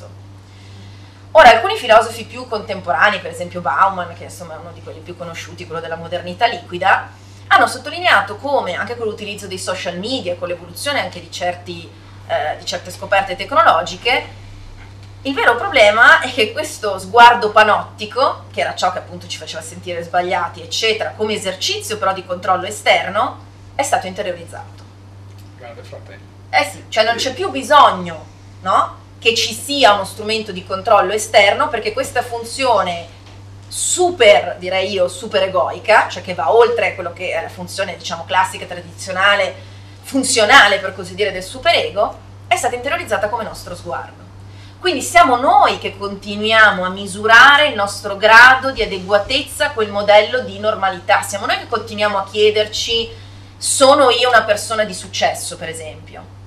Ora, alcuni filosofi più contemporanei, per esempio Bauman, che insomma è uno di quelli più conosciuti, quello della modernità liquida, hanno sottolineato come anche con l'utilizzo dei social media, con l'evoluzione anche di, certi, eh, di certe scoperte tecnologiche, il vero problema è che questo sguardo panottico, che era ciò che appunto ci faceva sentire sbagliati, eccetera, come esercizio però di controllo esterno, è stato interiorizzato. Grande fratello. Eh sì, cioè non c'è più bisogno, no? Che ci sia uno strumento di controllo esterno perché questa funzione super, direi io, super egoica, cioè che va oltre quello che è la funzione, diciamo, classica, tradizionale, funzionale per così dire del superego, è stata interiorizzata come nostro sguardo. Quindi siamo noi che continuiamo a misurare il nostro grado di adeguatezza a quel modello di normalità, siamo noi che continuiamo a chiederci sono io una persona di successo, per esempio.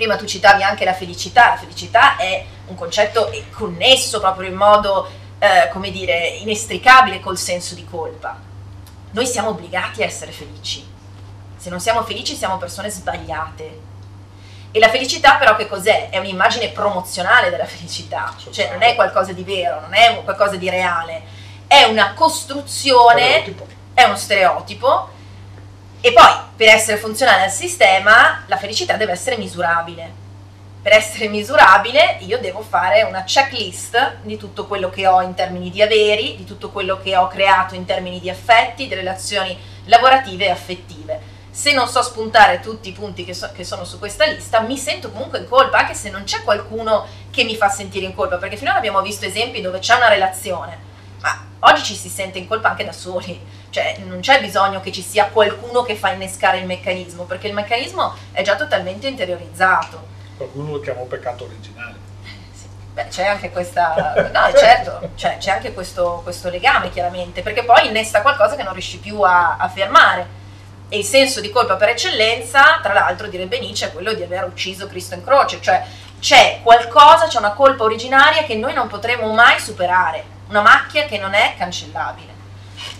Prima tu citavi anche la felicità, la felicità è un concetto connesso proprio in modo, eh, come dire, inestricabile col senso di colpa. Noi siamo obbligati a essere felici. Se non siamo felici siamo persone sbagliate, e la felicità però che cos'è? È un'immagine promozionale della felicità, cioè non è qualcosa di vero, non è qualcosa di reale, è una costruzione, è uno stereotipo e poi per essere funzionale al sistema la felicità deve essere misurabile. Per essere misurabile io devo fare una checklist di tutto quello che ho in termini di averi, di tutto quello che ho creato in termini di affetti, di relazioni lavorative e affettive se non so spuntare tutti i punti che, so, che, sono su questa lista, mi sento comunque in colpa, anche se non c'è qualcuno che mi fa sentire in colpa, perché finora abbiamo visto esempi dove c'è una relazione, ma oggi ci si sente in colpa anche da soli, cioè non c'è bisogno che ci sia qualcuno che fa innescare il meccanismo, perché il meccanismo è già totalmente interiorizzato. Qualcuno lo chiama un peccato originale. Beh, c'è anche questa, no, certo, cioè, c'è anche questo, questo, legame chiaramente, perché poi innesta qualcosa che non riesci più a, a fermare e il senso di colpa per eccellenza, tra l'altro direbbe Nietzsche, è quello di aver ucciso Cristo in croce, cioè c'è qualcosa, c'è una colpa originaria che noi non potremo mai superare, una macchia che non è cancellabile.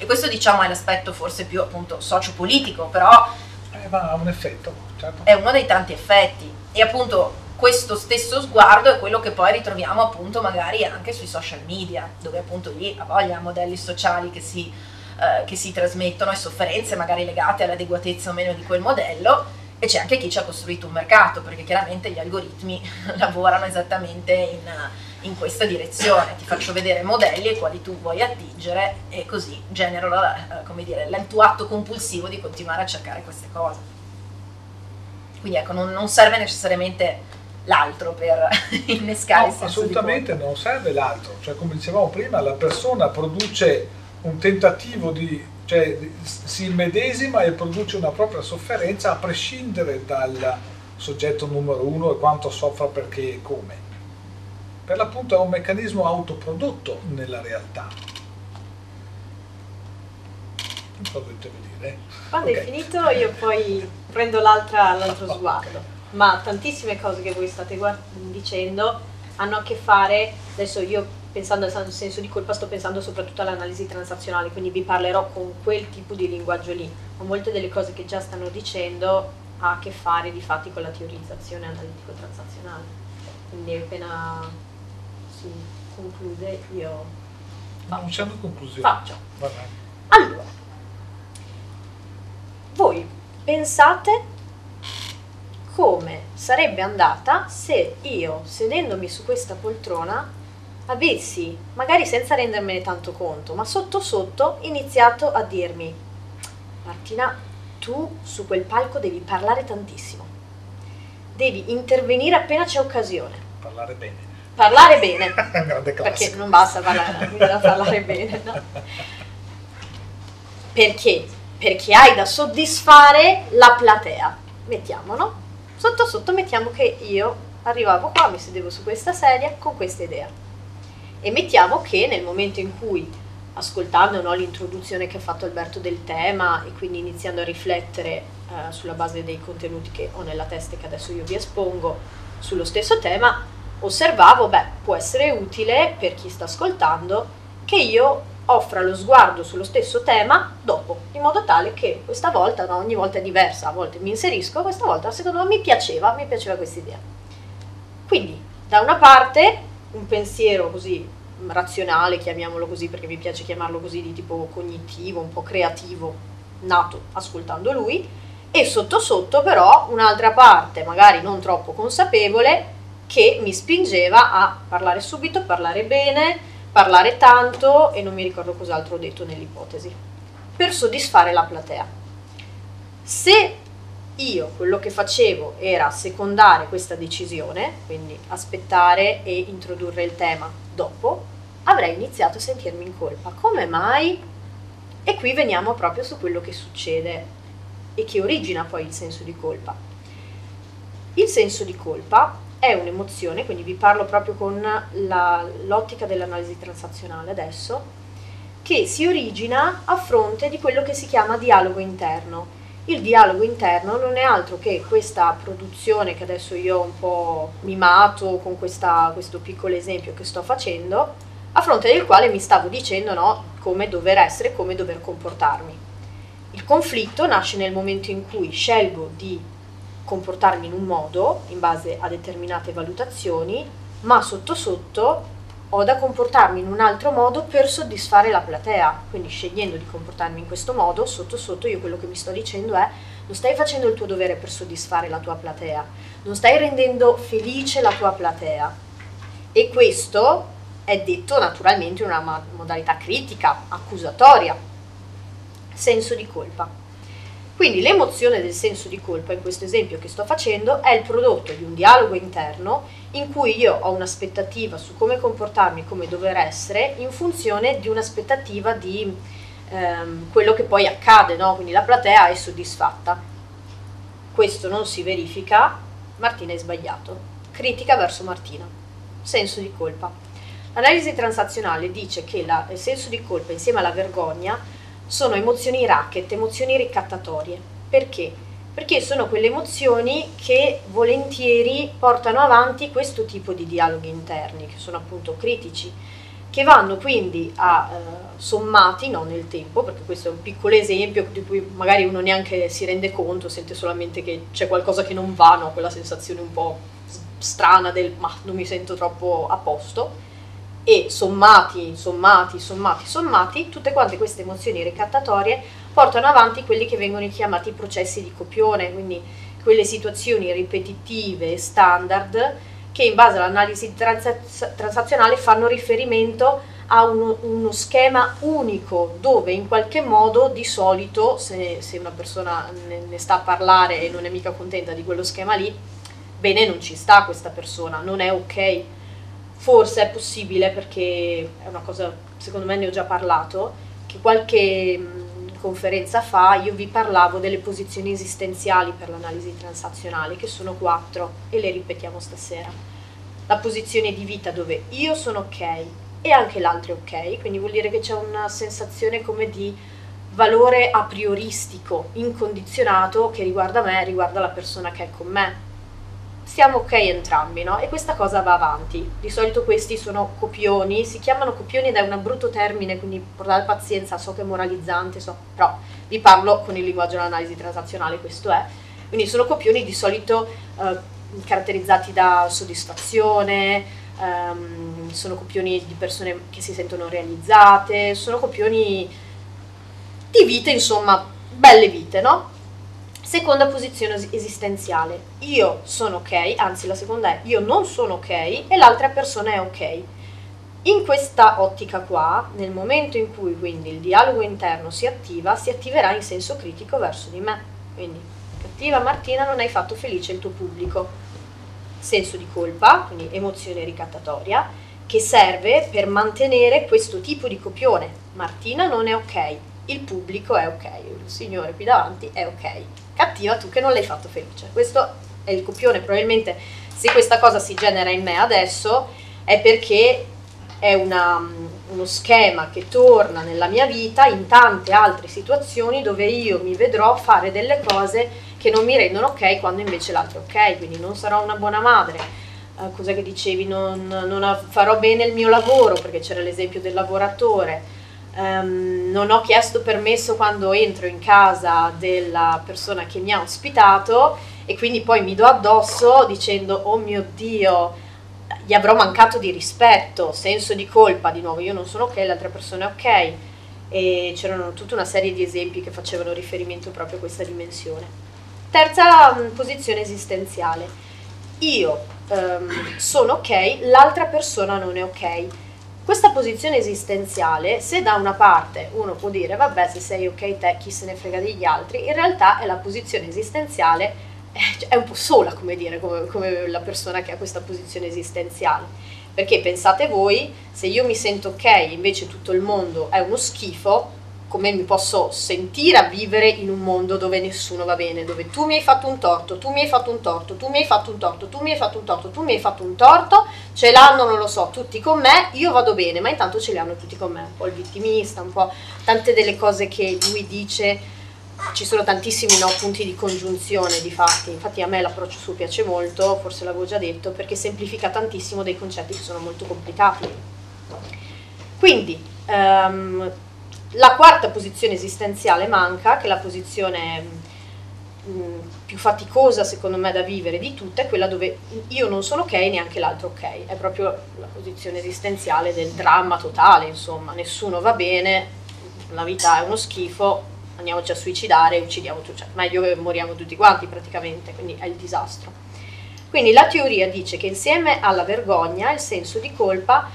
E questo diciamo è l'aspetto forse più appunto sociopolitico, però eh, ma ha un effetto, certo. È uno dei tanti effetti e appunto questo stesso sguardo è quello che poi ritroviamo appunto magari anche sui social media, dove appunto lì ha voglia modelli sociali che si eh, che si trasmettono e sofferenze magari legate all'adeguatezza o meno di quel modello e c'è anche chi ci ha costruito un mercato, perché chiaramente gli algoritmi *laughs* lavorano esattamente in, in, questa direzione. Ti faccio vedere modelli ai quali tu vuoi attingere e così genero la, come dire, il tuo atto compulsivo di continuare a cercare queste cose. Quindi ecco, non, non serve necessariamente l'altro per *laughs* innescare no, il senso assolutamente non serve l'altro cioè come dicevamo prima la persona produce un tentativo di cioè si immedesima e produce una propria sofferenza a prescindere dal soggetto numero uno e quanto soffra perché e come. Per l'appunto è un meccanismo autoprodotto nella realtà. Non so dovete vedere. Quando okay. è finito io poi prendo l'altro sguardo, ma tantissime cose che voi state dicendo hanno a che fare, adesso io pensando al senso di colpa sto pensando soprattutto all'analisi transazionale, quindi vi parlerò con quel tipo di linguaggio lì, ma molte delle cose che già stanno dicendo ha a che fare di fatti con la teorizzazione analitico-transazionale. Quindi appena si conclude io faccio. Non c'è una conclusione. Faccio. Allora, voi pensate come sarebbe andata se io, sedendomi su questa poltrona, avessi, magari senza rendermene tanto conto, ma sotto sotto, iniziato a dirmi, Martina, tu su quel palco devi parlare tantissimo, devi intervenire appena c'è occasione. Parlare bene. Parlare bene, *laughs* perché non basta parlare, bisogna parlare *laughs* bene, no? Perché? Perché hai da soddisfare la platea, mettiamo, no? Sotto sotto mettiamo che io arrivavo qua, mi sedevo su questa sedia con questa idea e mettiamo che nel momento in cui, ascoltando no, l'introduzione che ha fatto Alberto del tema e quindi iniziando a riflettere eh, sulla base dei contenuti che ho nella testa e che adesso io vi espongo sullo stesso tema, osservavo, beh, può essere utile per chi sta ascoltando che io offra lo sguardo sullo stesso tema dopo, in modo tale che questa volta, no, ogni volta è diversa, a volte mi inserisco, questa volta secondo me mi piaceva, mi piaceva questa idea. Quindi, da una parte un pensiero così razionale, chiamiamolo così perché mi piace chiamarlo così, di tipo cognitivo, un po' creativo, nato ascoltando lui, e sotto sotto però un'altra parte, magari non troppo consapevole, che mi spingeva a parlare subito, parlare bene, parlare tanto e non mi ricordo cos'altro ho detto nell'ipotesi, per soddisfare la platea. Se io quello che facevo era secondare questa decisione, quindi aspettare e introdurre il tema dopo, avrei iniziato a sentirmi in colpa. Come mai? E qui veniamo proprio su quello che succede e che origina poi il senso di colpa. Il senso di colpa è un'emozione, quindi vi parlo proprio con l'ottica dell'analisi transazionale adesso, che si origina a fronte di quello che si chiama dialogo interno il dialogo interno non è altro che questa produzione che adesso io ho un po' mimato con questa, questo piccolo esempio che sto facendo, a fronte del quale mi stavo dicendo no, come dover essere, come dover comportarmi. Il conflitto nasce nel momento in cui scelgo di comportarmi in un modo, in base a determinate valutazioni, ma sotto sotto ho da comportarmi in un altro modo per soddisfare la platea. Quindi scegliendo di comportarmi in questo modo, sotto sotto io quello che mi sto dicendo è non stai facendo il tuo dovere per soddisfare la tua platea, non stai rendendo felice la tua platea. E questo è detto naturalmente in una modalità critica, accusatoria, senso di colpa. Quindi l'emozione del senso di colpa in questo esempio che sto facendo è il prodotto di un dialogo interno in cui io ho un'aspettativa su come comportarmi, come dover essere, in funzione di un'aspettativa di ehm, quello che poi accade, no? quindi la platea è soddisfatta. Questo non si verifica, Martina è sbagliato. Critica verso Martina, senso di colpa. L'analisi transazionale dice che la, il senso di colpa insieme alla vergogna sono emozioni racket, emozioni ricattatorie. Perché? Perché sono quelle emozioni che volentieri portano avanti questo tipo di dialoghi interni, che sono appunto critici, che vanno quindi a eh, sommati no, nel tempo, perché questo è un piccolo esempio di cui magari uno neanche si rende conto, sente solamente che c'è qualcosa che non va, no? quella sensazione un po' strana del ma non mi sento troppo a posto e sommati, sommati, sommati, sommati, tutte quante queste emozioni ricattatorie portano avanti quelli che vengono chiamati processi di copione, quindi quelle situazioni ripetitive standard che in base all'analisi trans- transazionale fanno riferimento a uno, uno, schema unico dove in qualche modo di solito se, se una persona ne, ne, sta a parlare e non è mica contenta di quello schema lì, bene non ci sta questa persona, non è ok. Forse è possibile perché è una cosa, secondo me ne ho già parlato, che qualche mh, conferenza fa io vi parlavo delle posizioni esistenziali per l'analisi transazionale, che sono quattro e le ripetiamo stasera. La posizione di vita dove io sono ok, e anche l'altro è ok, quindi vuol dire che c'è una sensazione come di valore a prioristico, incondizionato, che riguarda me, riguarda la persona che è con me. Siamo ok entrambi, no? E questa cosa va avanti. Di solito questi sono copioni, si chiamano copioni ed è un brutto termine, quindi portate pazienza, so che è moralizzante, so, però vi parlo con il linguaggio dell'analisi transazionale, questo è. Quindi sono copioni di solito eh, caratterizzati da soddisfazione, um, sono copioni di persone che si sentono realizzate, sono copioni di vite, insomma, belle vite, no? Seconda posizione esistenziale, io sono ok, anzi la seconda è io non sono ok e l'altra persona è ok. In questa ottica qua, nel momento in cui quindi il dialogo interno si attiva, si attiverà in senso critico verso di me. Quindi, cattiva Martina, non hai fatto felice il tuo pubblico senso di colpa, quindi emozione ricattatoria, che serve per mantenere questo tipo di copione. Martina non è ok, il pubblico è ok, il signore qui davanti è ok. Cattiva tu che non l'hai fatto felice. Questo è il copione, probabilmente se questa cosa si genera in me adesso è perché è una, uno schema che torna nella mia vita in tante altre situazioni dove io mi vedrò fare delle cose che non mi rendono ok quando invece l'altro è ok, quindi non sarò una buona madre. Uh, cos'è che dicevi? Non, non, farò bene il mio lavoro, perché c'era l'esempio del lavoratore. Um, non ho chiesto permesso quando entro in casa della persona che mi ha ospitato e quindi poi mi do addosso dicendo oh mio Dio, gli avrò mancato di rispetto, senso di colpa, di nuovo io non sono ok, l'altra persona è ok e c'erano tutta una serie di esempi che facevano riferimento proprio a questa dimensione. Terza mm, posizione esistenziale. Io um, sono ok, l'altra persona non è ok. Questa posizione esistenziale, se da una parte uno può dire vabbè se sei ok te chi se ne frega degli altri, in realtà è la posizione esistenziale, eh, è un po' sola come dire, come, come la persona che ha questa posizione esistenziale. Perché pensate voi, se io mi sento ok, invece tutto il mondo è uno schifo, come mi posso sentire a vivere in un mondo dove nessuno va bene, dove tu mi hai fatto un torto, tu mi hai fatto un torto, tu mi hai fatto un torto, tu mi hai fatto un torto, tu mi hai fatto un torto, ce l'hanno, non lo so, tutti con me, io vado bene, ma intanto ce li hanno tutti con me, un po' il vittimista, un po' tante delle cose che lui dice, ci sono tantissimi no, punti di congiunzione di fatti, infatti a me l'approccio su piace molto, forse l'avevo già detto, perché semplifica tantissimo dei concetti che sono molto complicati. Quindi, um, la quarta posizione esistenziale manca, che è la posizione mh, mm, più faticosa secondo me da vivere di tutte, è quella dove io non sono ok e neanche l'altro ok. È proprio la posizione esistenziale del dramma totale, insomma, nessuno va bene, la vita è uno schifo, andiamoci a suicidare uccidiamo tutti, cioè, meglio che moriamo tutti quanti praticamente, quindi è il disastro. Quindi la teoria dice che insieme alla vergogna, il senso di colpa,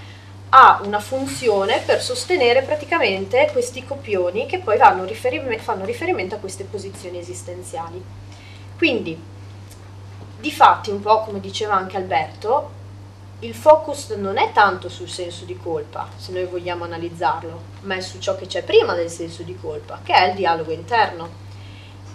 ha una funzione per sostenere praticamente questi copioni che poi riferim- fanno riferimento a queste posizioni esistenziali. Quindi, di fatti, un po' come diceva anche Alberto, il focus non è tanto sul senso di colpa, se noi vogliamo analizzarlo, ma è su ciò che c'è prima del senso di colpa, che è il dialogo interno.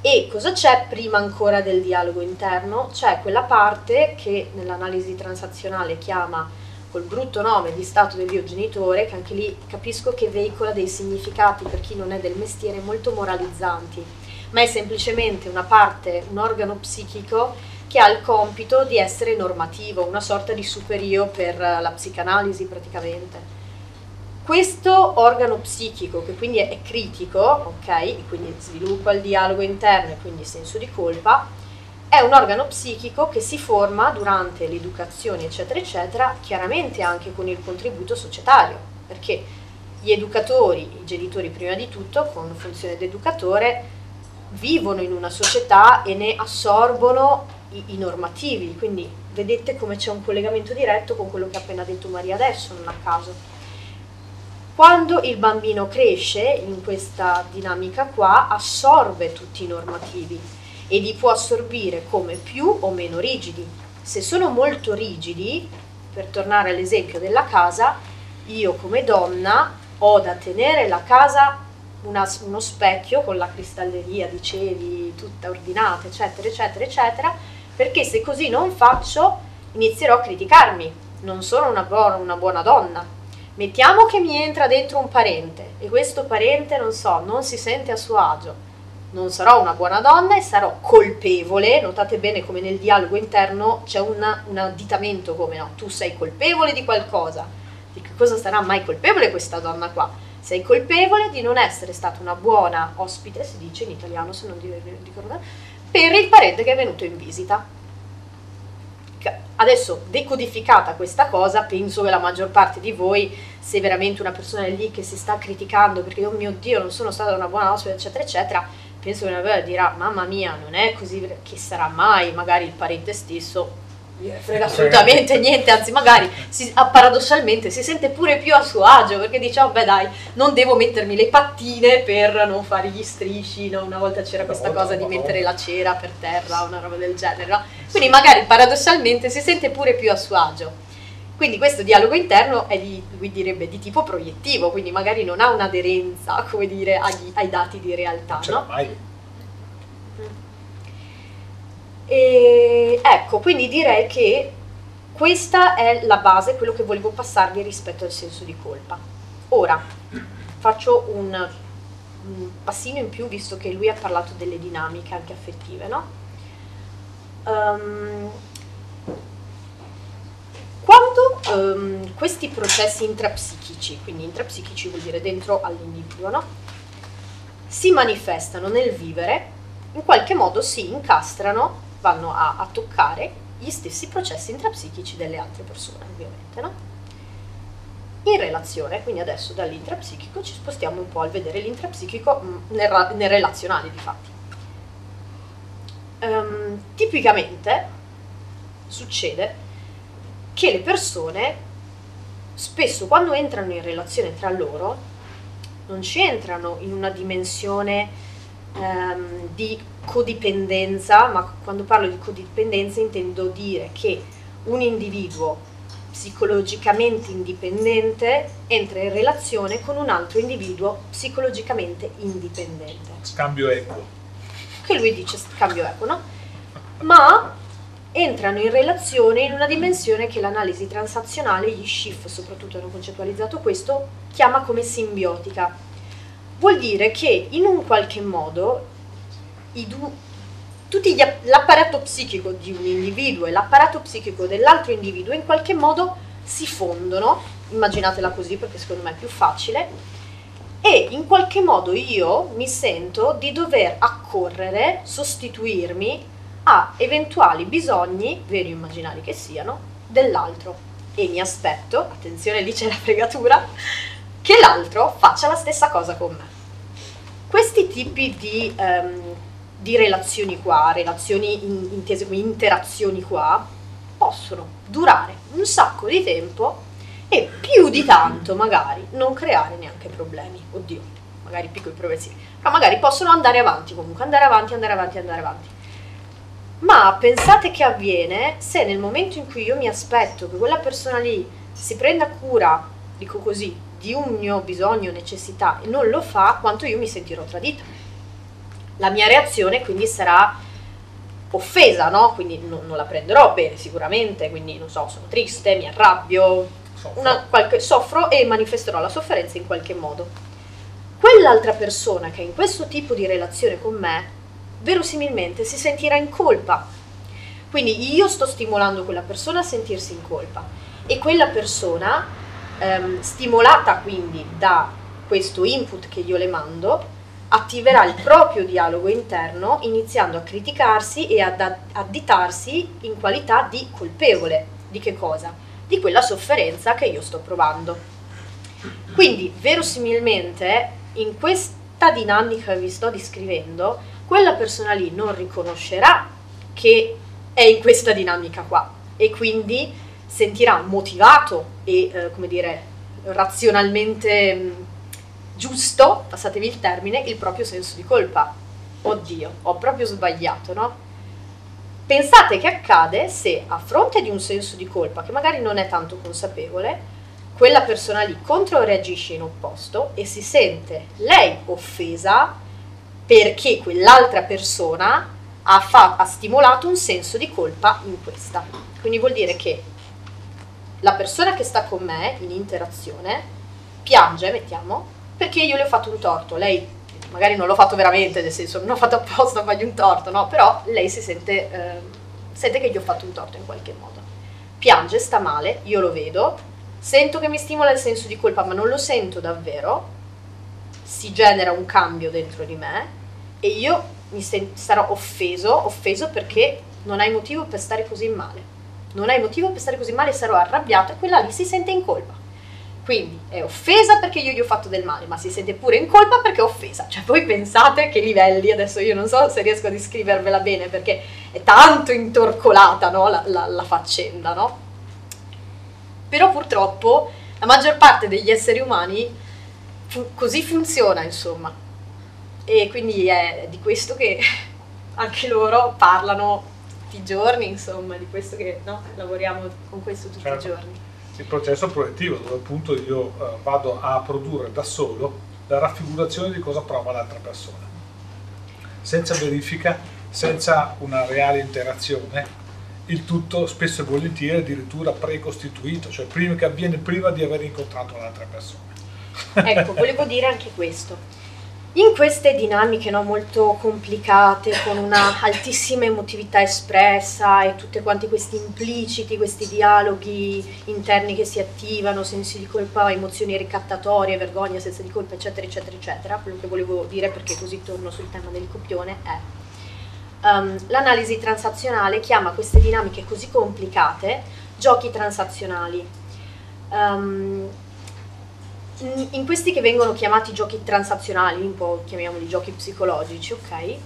E cosa c'è prima ancora del dialogo interno? C'è quella parte che nell'analisi transazionale chiama col brutto nome di stato dell'io genitore, che anche lì capisco che veicola dei significati per chi non è del mestiere molto moralizzanti, ma è semplicemente una parte, un organo psichico che ha il compito di essere normativo, una sorta di superio per la psicanalisi praticamente. Questo organo psichico, che quindi è critico, ok, quindi sviluppa il dialogo interno e quindi senso di colpa, è un organo psichico che si forma durante l'educazione, eccetera, eccetera, chiaramente anche con il contributo societario, perché gli educatori, i genitori prima di tutto, con funzione di educatore, vivono in una società e ne assorbono i, i normativi, quindi vedete come c'è un collegamento diretto con quello che ha appena detto Maria adesso, non a caso. Quando il bambino cresce in questa dinamica qua, assorbe tutti i normativi e li può assorbire come più o meno rigidi. Se sono molto rigidi, per tornare all'esempio della casa, io come donna ho da tenere la casa una, uno specchio con la cristalleria, dicevi, tutta ordinata, eccetera, eccetera, eccetera, perché se così non faccio inizierò a criticarmi, non sono una buona, una buona donna. Mettiamo che mi entra dentro un parente e questo parente, non so, non si sente a suo agio. Non sarò una buona donna e sarò colpevole. Notate bene come nel dialogo interno c'è una, un additamento come no, tu sei colpevole di qualcosa. Di che cosa sarà mai colpevole questa donna qua? sei colpevole di non essere stata una buona ospite, si dice in italiano se non ricordo, per il parente che è venuto in visita. Adesso decodificata questa cosa, penso che la maggior parte di voi, se veramente una persona è lì che si sta criticando perché oh mio Dio non sono stata una buona ospite, eccetera, eccetera, penso che una dirà mamma mia non è così, che sarà mai, magari il parente stesso frega assolutamente niente, anzi magari si, paradossalmente si sente pure più a suo agio perché dice, oh beh dai, non devo mettermi le pattine per non fare gli strisci, no? una volta c'era questa cosa di mettere la cera per terra, una roba del genere, no? quindi magari paradossalmente si sente pure più a suo agio. Quindi questo dialogo interno è di, lui direbbe di tipo proiettivo, quindi magari non ha un'aderenza, come dire, agli, ai dati di realtà. Ce no? mai e ecco, quindi direi che questa è la base, quello che volevo passarvi rispetto al senso di colpa. Ora, faccio un, un passino in più, visto che lui ha parlato delle dinamiche anche affettive, no? Um, quando um, questi processi intrapsichici, quindi intrapsichici vuol dire dentro all'individuo, no? si manifestano nel vivere, in qualche modo si incastrano vanno a, a toccare gli stessi processi intrapsichici delle altre persone, ovviamente, no? In relazione, quindi adesso dall'intrapsichico ci spostiamo un po' al vedere l'intrapsichico mm, nel, nel relazionale, di fatti. Um, tipicamente succede che le persone spesso quando entrano in relazione tra loro non ci entrano in una dimensione um, di codipendenza, ma quando parlo di codipendenza intendo dire che un individuo psicologicamente indipendente entra in relazione con un altro individuo psicologicamente indipendente. Scambio equo. Che lui dice scambio equo, no? Ma entrano in relazione in una dimensione che l'analisi transazionale, gli SCIF soprattutto hanno concettualizzato questo, chiama come simbiotica. Vuol dire che in un qualche modo l'apparato psichico di un individuo e l'apparato psichico dell'altro individuo in qualche modo si fondono, immaginatela così perché secondo me è più facile, e in qualche modo io mi sento di dover accorrere, sostituirmi a eventuali bisogni, veri o immaginari che siano, dell'altro. E mi aspetto, attenzione lì c'è la fregatura, che l'altro faccia la stessa cosa con me. Questi tipi di um, di relazioni qua, relazioni in, intese come interazioni qua, possono durare un sacco di tempo e più di tanto magari non creare neanche problemi. Oddio, magari piccoli problemi, sì, però magari possono andare avanti comunque, andare avanti, andare avanti, andare avanti. Ma pensate che avviene se nel momento in cui io mi aspetto che quella persona lì si prenda cura, dico così, di un mio bisogno, necessità e non lo fa, quanto io mi sentirò tradita la mia reazione quindi sarà offesa, no? Quindi non, non la prenderò bene sicuramente, quindi non so, sono triste, mi arrabbio, soffro. Una, qualche, soffro e manifesterò la sofferenza in qualche modo. Quell'altra persona che è in questo tipo di relazione con me, verosimilmente si sentirà in colpa. Quindi io sto stimolando quella persona a sentirsi in colpa e quella persona, ehm, stimolata quindi da questo input che io le mando, attiverà il proprio dialogo interno iniziando a criticarsi e ad additarsi in qualità di colpevole. Di che cosa? Di quella sofferenza che io sto provando. Quindi, verosimilmente, in questa dinamica che vi sto descrivendo, quella persona lì non riconoscerà che è in questa dinamica qua e quindi sentirà motivato e, eh, come dire, razionalmente mh, mm, giusto, passatevi il termine, il proprio senso di colpa. Oddio, ho proprio sbagliato, no? Pensate che accade se a fronte di un senso di colpa che magari non è tanto consapevole, quella persona lì controreagisce in opposto e si sente lei offesa perché quell'altra persona ha, fa- ha stimolato un senso di colpa in questa. Quindi vuol dire che la persona che sta con me in interazione piange, mettiamo, perché io le ho fatto un torto. Lei magari non l'ho fatto veramente, nel senso non ho fatto apposta a fargli un torto, no? Però lei si sente, eh, sente che gli ho fatto un torto in qualche modo. Piange, sta male, io lo vedo, sento che mi stimola il senso di colpa, ma non lo sento davvero. Si genera un cambio dentro di me e io mi sen- sarò offeso, offeso perché non hai motivo per stare così male non hai motivo per stare così male, sarò arrabbiato e quella lì si sente in colpa. Quindi è offesa perché io gli ho fatto del male, ma si sente pure in colpa perché è offesa. Cioè voi pensate che livelli, adesso io non so se riesco a descrivervela bene perché è tanto intorcolata no? la, la, la faccenda, no? Però purtroppo la maggior parte degli esseri umani fu- così funziona, insomma. E quindi è di questo che *laughs* anche loro parlano tutti i giorni, insomma, di questo che no? lavoriamo con questo tutti certo. i giorni. Il processo proiettivo, dove appunto io eh, vado a produrre da solo la raffigurazione di cosa prova l'altra persona, senza verifica, senza una reale interazione, il tutto spesso e volentieri addirittura precostituito, cioè prima che avviene prima di aver incontrato l'altra persona. Ecco, *laughs* volevo dire anche questo in queste dinamiche no, molto complicate, con una altissima emotività espressa e tutti quanti questi impliciti, questi dialoghi interni che si attivano, sensi di colpa, emozioni ricattatorie, vergogna, senza di colpa, eccetera, eccetera, eccetera, quello che volevo dire perché così torno sul tema del copione è um, l'analisi transazionale chiama queste dinamiche così complicate giochi transazionali. Um, in questi che vengono chiamati giochi transazionali, un po' chiamiamoli giochi psicologici, ok?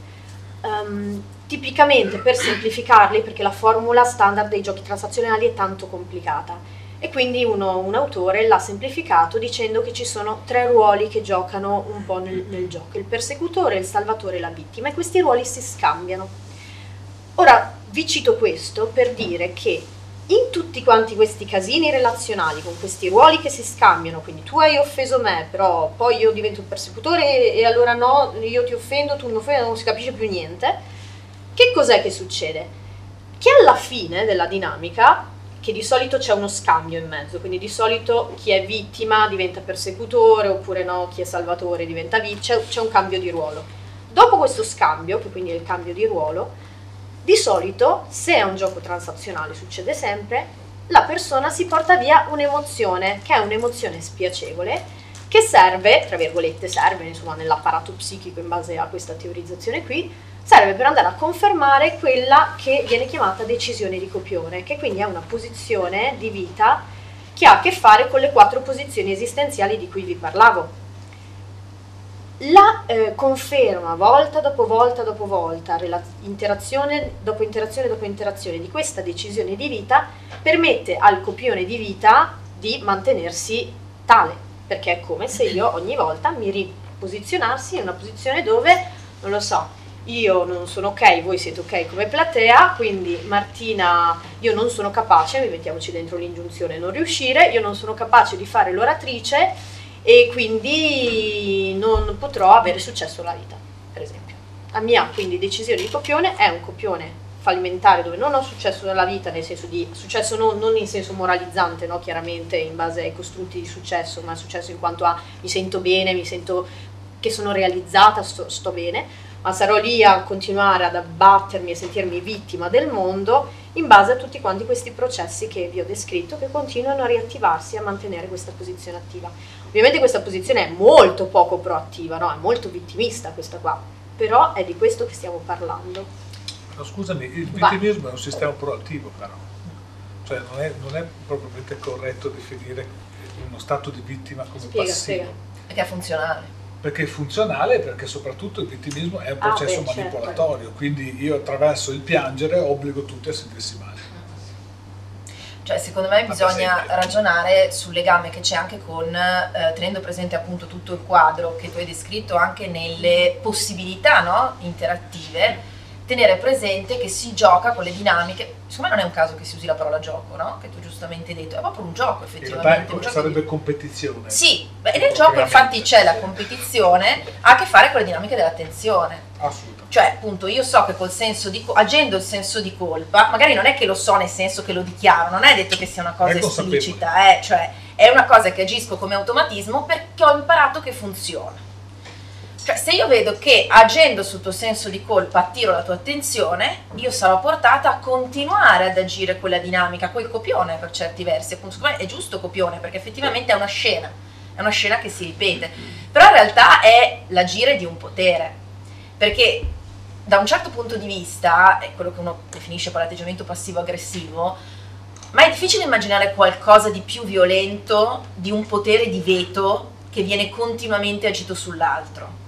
Um, tipicamente per semplificarli, perché la formula standard dei giochi transazionali è tanto complicata, e quindi uno, un autore l'ha semplificato dicendo che ci sono tre ruoli che giocano un po' nel, nel gioco, il persecutore, il salvatore e la vittima, e questi ruoli si scambiano. Ora vi cito questo per dire che in tutti quanti questi casini relazionali, con questi ruoli che si scambiano, quindi tu hai offeso me, però poi io divento un persecutore e, e allora no, io ti offendo, tu mi offendi, non si capisce più niente, che cos'è che succede? Che alla fine della dinamica, che di solito c'è uno scambio in mezzo, quindi di solito chi è vittima diventa persecutore oppure no, chi è salvatore diventa vittima, c'è, c'è un cambio di ruolo. Dopo questo scambio, che quindi è il cambio di ruolo, di solito, se è un gioco transazionale, succede sempre, la persona si porta via un'emozione, che è un'emozione spiacevole, che serve, tra virgolette, serve insomma nell'apparato psichico in base a questa teorizzazione qui, serve per andare a confermare quella che viene chiamata decisione di copione, che quindi è una posizione di vita che ha a che fare con le quattro posizioni esistenziali di cui vi parlavo la eh, conferma volta dopo volta dopo volta, interazione dopo interazione dopo interazione di questa decisione di vita permette al copione di vita di mantenersi tale, perché è come se io ogni volta mi riposizionassi in una posizione dove, non lo so, io non sono ok, voi siete ok come platea, quindi Martina, io non sono capace, mettiamoci dentro l'ingiunzione non riuscire, io non sono capace di fare l'oratrice e quindi non potrò avere successo nella vita, per esempio. La mia quindi decisione di copione è un copione fallimentare dove non ho successo nella vita, nel senso di successo non, non in senso moralizzante, no? chiaramente in base ai costrutti di successo, ma successo in quanto a mi sento bene, mi sento che sono realizzata, sto, sto bene, ma sarò lì a continuare ad abbattermi e sentirmi vittima del mondo in base a tutti quanti questi processi che vi ho descritto che continuano a riattivarsi e a mantenere questa posizione attiva. Ovviamente questa posizione è molto poco proattiva, no? è molto vittimista questa qua, però è di questo che stiamo parlando. No, scusami, il vittimismo Vai. è un sistema proattivo però, cioè non è, non è propriamente corretto definire uno stato di vittima come spiega, passivo. Spiega. Perché è funzionale. perché è funzionale perché soprattutto il vittimismo è un ah, processo ah, beh, certo. manipolatorio, certo. quindi io attraverso il piangere obbligo tutti a sentirsi male. Cioè, secondo me bisogna ragionare sul legame che c'è anche con, eh, tenendo presente appunto tutto il quadro che tu hai descritto anche nelle possibilità no? interattive tenere presente che si gioca con le dinamiche. Secondo me non è un caso che si usi la parola gioco, no? Che tu giustamente hai detto, è proprio un gioco effettivamente. In realtà sarebbe di... competizione. Sì, beh, nel gioco infatti c'è la competizione, ha a che fare con le dinamiche dell'attenzione. Assolutamente. Cioè, appunto, io so che col senso di agendo il senso di colpa, magari non è che lo so nel senso che lo dichiaro, non è detto che sia una cosa esplicita, eh, cioè è una cosa che agisco come automatismo perché ho imparato che funziona. Cioè, se io vedo che agendo sul tuo senso di colpa attiro la tua attenzione, io sarò portata a continuare ad agire quella dinamica, quel copione per certi versi. Appunto, è giusto copione perché effettivamente è una scena, è una scena che si ripete. Però in realtà è l'agire di un potere. Perché da un certo punto di vista, è quello che uno definisce poi l'atteggiamento passivo-aggressivo, ma è difficile immaginare qualcosa di più violento di un potere di veto che viene continuamente agito sull'altro.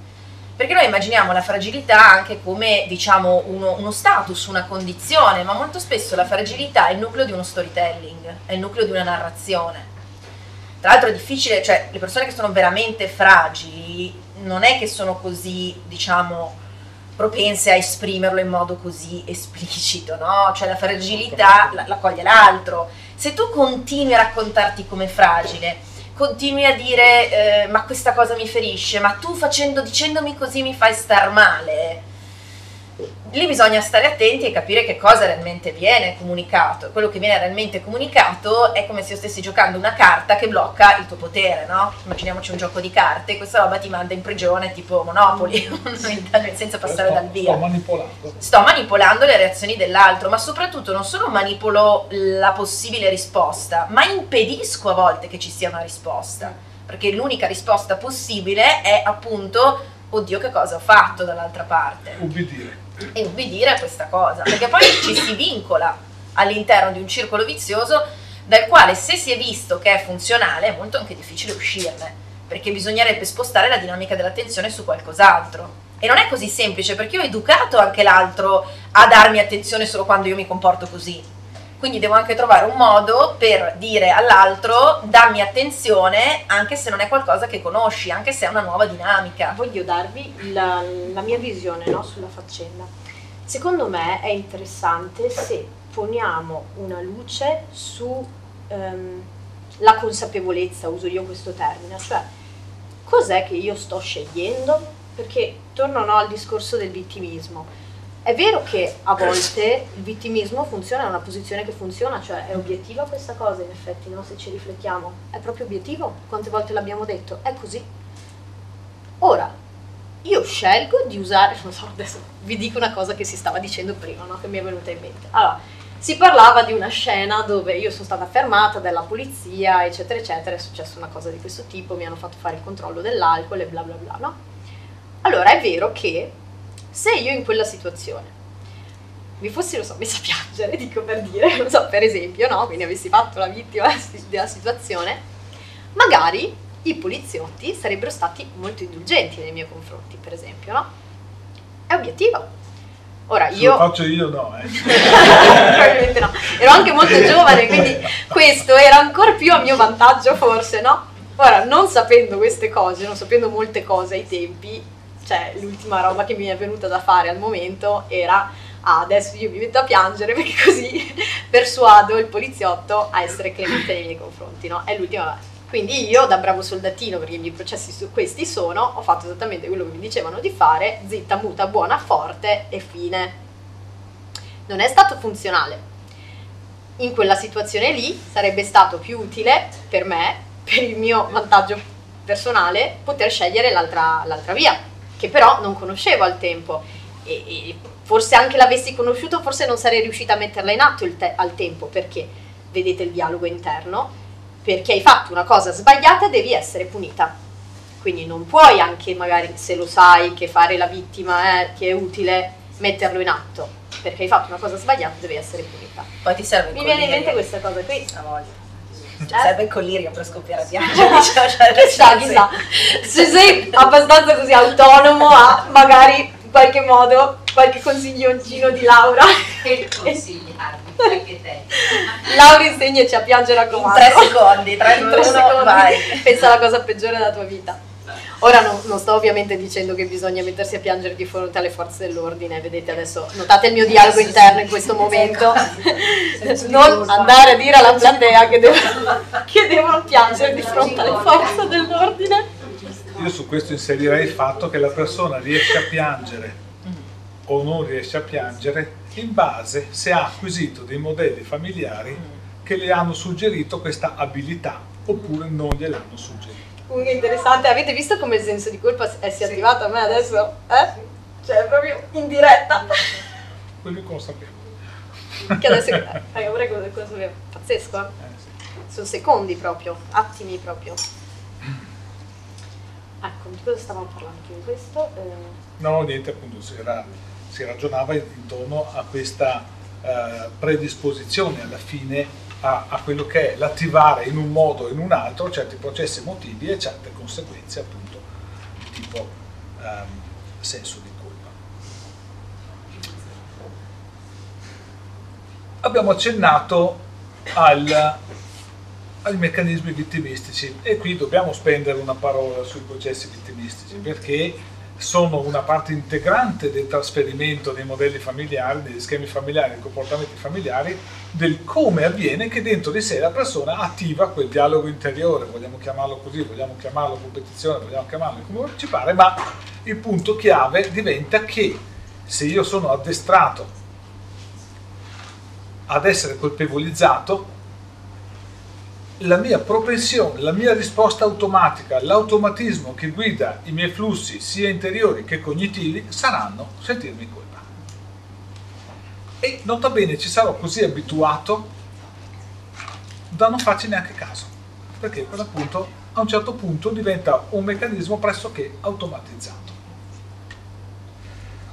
Perché noi immaginiamo la fragilità anche come, diciamo, uno, uno, status, una condizione, ma molto spesso la fragilità è il nucleo di uno storytelling, è il nucleo di una narrazione. Tra l'altro è difficile, cioè le persone che sono veramente fragili non è che sono così, diciamo, propense a esprimerlo in modo così *laughs* esplicito, no? Cioè la fragilità la, la coglie l'altro. Se tu continui a raccontarti come fragile, continui a dire eh, ma questa cosa mi ferisce, ma tu facendo, dicendomi così mi fai star male. Lì bisogna stare attenti e capire che cosa realmente viene comunicato. Quello che viene realmente comunicato è come se io stessi giocando una carta che blocca il tuo potere, no? Immaginiamoci un gioco di carte, questa roba ti manda in prigione tipo Monopoli, *laughs* senza passare sto, dal via. Sto manipolando. Sto manipolando le reazioni dell'altro, ma soprattutto non solo manipolo la possibile risposta, ma impedisco a volte che ci sia una risposta. Perché l'unica risposta possibile è appunto, oddio che cosa ho fatto dall'altra parte. Ubbidire e ubbidire a questa cosa, perché poi ci si vincola all'interno di un circolo vizioso dal quale se si è visto che è funzionale è molto anche difficile uscirne, perché bisognerebbe spostare la dinamica dell'attenzione su qualcos'altro. E non è così semplice perché io ho educato anche l'altro a darmi attenzione solo quando io mi comporto così. Quindi devo anche trovare un modo per dire all'altro dammi attenzione anche se non è qualcosa che conosci, anche se è una nuova dinamica. Voglio darvi la, la mia visione no, sulla faccenda. Secondo me è interessante se poniamo una luce sulla ehm, consapevolezza, uso io questo termine, cioè cos'è che io sto scegliendo? Perché torno no, al discorso del vittimismo è vero che a volte il vittimismo funziona, è una posizione che funziona, cioè è obiettiva questa cosa in effetti, no? se ci riflettiamo. È proprio obiettivo, quante volte l'abbiamo detto, è così. Ora, io scelgo di usare, *laughs* non so, adesso vi dico una cosa che si stava dicendo prima, no? che mi è venuta in mente. Allora, si parlava di una scena dove io sono stata fermata dalla polizia, eccetera, eccetera, è successa una cosa di questo tipo, mi hanno fatto fare il controllo dell'alcol e bla bla bla, no? Allora, è vero che se io in quella situazione mi fossi, lo so, messa a piangere, *laughs* dico per dire, non so, per esempio, no? Quindi avessi fatto la vittima *laughs* della situazione, magari i poliziotti sarebbero stati molto indulgenti nei miei confronti, per esempio, no? È obiettivo. Ora io... lo faccio io no, eh. *laughs* Probabilmente no. Ero anche molto giovane, quindi questo era ancora più a mio vantaggio forse, no? Ora, non sapendo queste cose, non sapendo molte cose ai tempi, cioè l'ultima roba che mi è venuta da fare al momento era ah, adesso io mi metto a piangere perché così *laughs* persuado il poliziotto a essere clemente nei miei confronti, no? È l'ultima quindi io da bravo soldatino, perché i miei processi su questi sono, ho fatto esattamente quello che mi dicevano di fare, zitta, muta, buona, forte e fine. Non è stato funzionale. In quella situazione lì sarebbe stato più utile per me, per il mio vantaggio personale, poter scegliere l'altra, l'altra via che però non conoscevo al tempo. E, e forse anche l'avessi conosciuto forse non sarei riuscita a metterla in atto te- al tempo perché vedete il dialogo interno perché hai fatto una cosa sbagliata devi essere punita. Quindi non puoi anche magari se lo sai che fare la vittima è, che è utile metterlo in atto. Perché hai fatto una cosa sbagliata devi essere punita. Poi ti serve mi viene in mente questa cosa qui. A voglia Cioè, serve il collirio per scoppiare a piangere. *laughs* Diciamo, cioè, chissà, chissà. Se sei abbastanza così autonomo a magari in qualche modo qualche consiglioncino di Laura. Che consigli? Qualche Laura insegnaci a piangere a comando. In tre secondi, tre, in tre secondi. Vai. Pensa alla cosa peggiore della tua vita. Ora non, non, sto ovviamente dicendo che bisogna mettersi a piangere di fronte alle forze dell'ordine, vedete adesso, notate il mio dialogo interno in questo momento, non andare a dire alla platea che devono, che devono piangere di fronte alle forze dell'ordine. Io su questo inserirei il fatto che la persona riesce a piangere o non riesce a piangere in base se ha acquisito dei modelli familiari che le hanno suggerito questa abilità oppure non gliel'hanno suggerito. Comunque interessante, avete visto come il senso di colpa è si è attivato a me adesso? Eh? Cioè, proprio in diretta. Quello consapevole. *laughs* Che adesso, eh, ora cosa sapevo? Pazzesco, eh? eh sì. Sono secondi proprio, attimi proprio. Ecco, di cosa stavamo parlando in questo? Eh... No, niente, appunto, si, era, si ragionava intorno a questa eh, predisposizione alla fine a, a, quello che è l'attivare in un modo o in un altro certi processi emotivi e certe conseguenze appunto di tipo um, senso di colpa. Abbiamo accennato al, ai meccanismi vittimistici e qui dobbiamo spendere una parola sui processi vittimistici perché sono una parte integrante del trasferimento dei modelli familiari, degli schemi familiari, dei comportamenti familiari, del come avviene che dentro di sé la persona attiva quel dialogo interiore, vogliamo chiamarlo così, vogliamo chiamarlo competizione, vogliamo chiamarlo come ci pare, ma il punto chiave diventa che se io sono addestrato ad essere colpevolizzato, la mia propensione, la mia risposta automatica, l'automatismo che guida i miei flussi sia interiori che cognitivi saranno sentirmi colpa. E nota bene, ci sarò così abituato da non farci neanche caso, perché per l'appunto a un certo punto diventa un meccanismo pressoché automatizzato.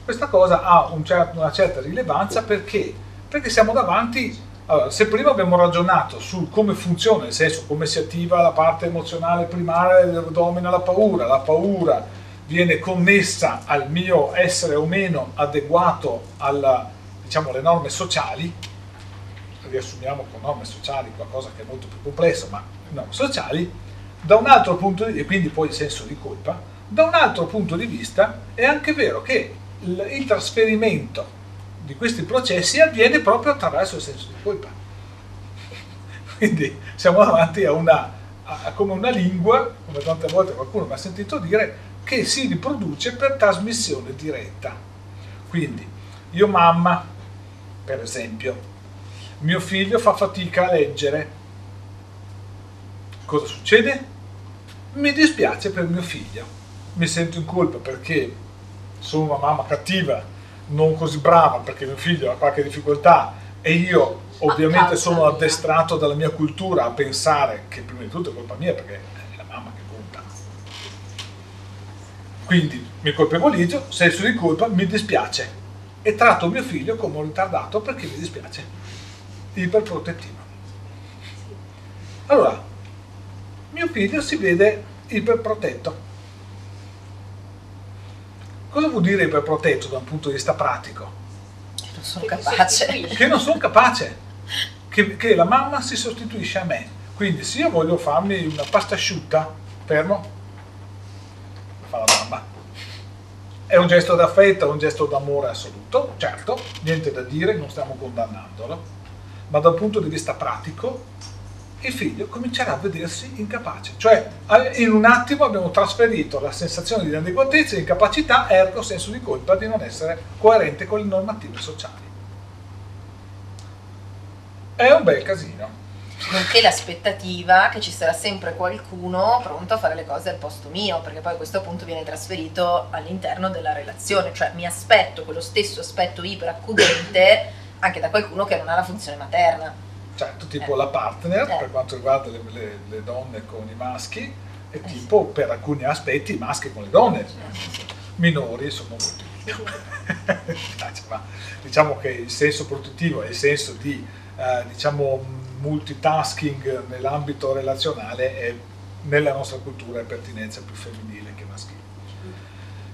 Questa cosa ha un cer- una certa rilevanza perché? Perché siamo davanti allora, se prima abbiamo ragionato su come funziona, nel senso come si attiva la parte emozionale primaria domina la paura, la paura viene connessa al mio essere o meno adeguato alla, diciamo, alle norme sociali, riassumiamo con norme sociali qualcosa che è molto più complesso, ma norme sociali, da un altro punto di vista, e quindi poi il senso di colpa, da un altro punto di vista è anche vero che il, il trasferimento di questi processi avviene proprio attraverso il senso di colpa. *laughs* Quindi siamo davanti a una, a, come una lingua, come tante volte qualcuno mi ha sentito dire, che si riproduce per trasmissione diretta. Quindi io mamma, per esempio, mio figlio fa fatica a leggere. Cosa succede? Mi dispiace per mio figlio, mi sento in colpa perché sono una mamma cattiva non così brava perché mio figlio ha qualche difficoltà e io ovviamente sono addestrato dalla mia cultura a pensare che prima di tutto è colpa mia perché è la mamma che conta. Quindi mi colpevolizzo, senso di colpa, mi dispiace e tratto mio figlio come un ritardato perché mi dispiace, iperprotettivo. Allora, mio figlio si vede iperprotetto Cosa vuol dire iperprotetto da un punto di vista pratico? Che non sono capace. Che non sono capace. Che, che, la mamma si sostituisce a me. Quindi se io voglio farmi una pasta asciutta, fermo, fa la mamma. È un gesto d'affetto, è un gesto d'amore assoluto, certo, niente da dire, non stiamo condannandolo, ma dal punto di vista pratico il figlio comincerà a vedersi incapace. Cioè, in un attimo abbiamo trasferito la sensazione di inadeguatezza incapacità, ergo senso di colpa di non essere coerente con le normative sociali. È un bel casino. Nonché l'aspettativa che ci sarà sempre qualcuno pronto a fare le cose al posto mio, perché poi a questo punto viene trasferito all'interno della relazione, cioè mi aspetto quello stesso aspetto iperaccudente anche da qualcuno che non ha la funzione materna. Certo, tipo eh. la partner eh. per quanto riguarda le, le, le, donne con i maschi e tipo per alcuni aspetti i maschi con le donne. Minori sono molto *laughs* diciamo che il senso protettivo e il senso di eh, diciamo multitasking nell'ambito relazionale è nella nostra cultura è pertinenza più femminile che maschile.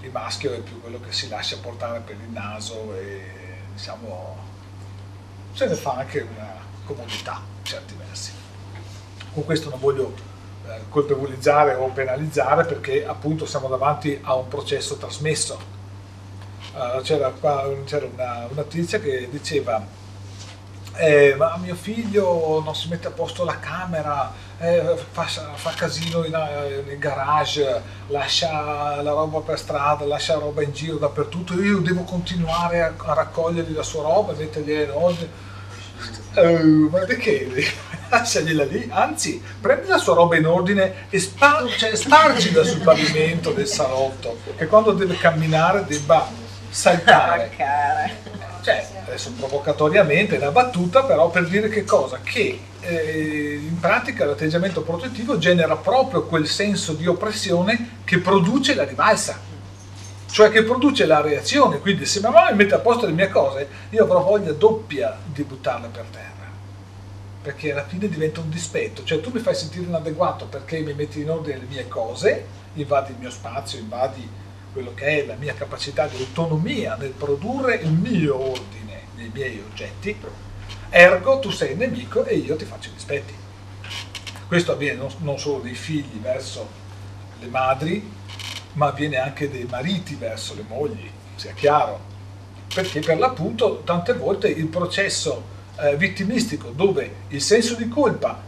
Il maschio è più quello che si lascia portare per il naso e diciamo se ne fa anche una comodità in certi versi. Con questo non voglio eh, colpevolizzare o penalizzare perché appunto siamo davanti a un processo trasmesso. Uh, c'era, qua, c'era una, una tizia che diceva eh, ma mio figlio non si mette a posto la camera, eh, fa, fa, casino in, eh, nel garage, lascia la roba per strada, lascia la roba in giro dappertutto, io devo continuare a, a raccogliergli la sua roba, mettergli in ordine. Uh, ma perché? *laughs* Lasciagliela lì, anzi, prendi la sua roba in ordine e spar- cioè, spargila sul pavimento del salotto, che quando deve camminare debba saltare. Cioè, adesso provocatoriamente una battuta, però per dire che cosa? Che eh, in pratica l'atteggiamento protettivo genera proprio quel senso di oppressione che produce la rivalsa, cioè che produce la reazione. Quindi se mia mamma mi mette a posto le mie cose, io avrò voglia doppia di buttarle per terra. Perché alla fine diventa un dispetto, cioè tu mi fai sentire inadeguato perché mi metti in ordine le mie cose, invadi il mio spazio, invadi quello che è la mia capacità di autonomia nel produrre il mio ordine nei miei oggetti, ergo tu sei il nemico e io ti faccio i dispetti. Questo avviene non solo dei figli verso le madri, ma avviene anche dei mariti verso le mogli, sia chiaro. Perché per l'appunto tante volte il processo eh, vittimistico dove il senso di colpa,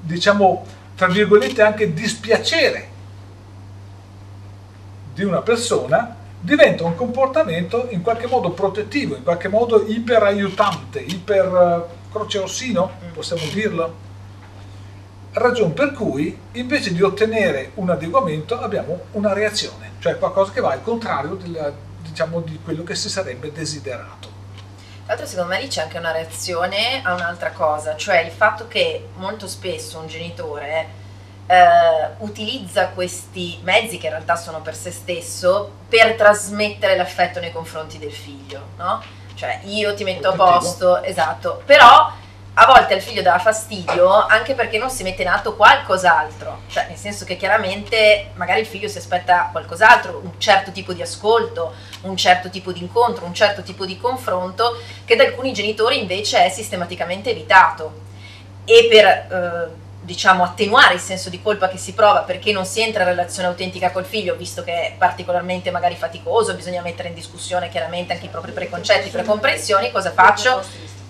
diciamo tra virgolette anche dispiacere di una persona diventa un comportamento in qualche modo protettivo, in qualche modo iper aiutante, iper uh, croce rossino, possiamo dirlo. Ragione per cui invece di ottenere un adeguamento abbiamo una reazione, cioè qualcosa che va al contrario della, diciamo, di quello che si sarebbe desiderato. Tra l'altro secondo me lì c'è anche una reazione a un'altra cosa, cioè il fatto che molto spesso un genitore eh, utilizza questi mezzi che in realtà sono per se stesso per trasmettere l'affetto nei confronti del figlio, no? Cioè io ti metto a posto, esatto, però a volte al figlio dà fastidio anche perché non si mette in atto qualcos'altro, cioè nel senso che chiaramente magari il figlio si aspetta qualcos'altro, un certo tipo di ascolto, un certo tipo di incontro, un certo tipo di confronto che da alcuni genitori invece è sistematicamente evitato. E per eh, diciamo, attenuare il senso di colpa che si prova perché non si entra in relazione autentica col figlio, visto che è particolarmente magari faticoso, bisogna mettere in discussione chiaramente anche i propri preconcetti, precomprensioni, cosa faccio?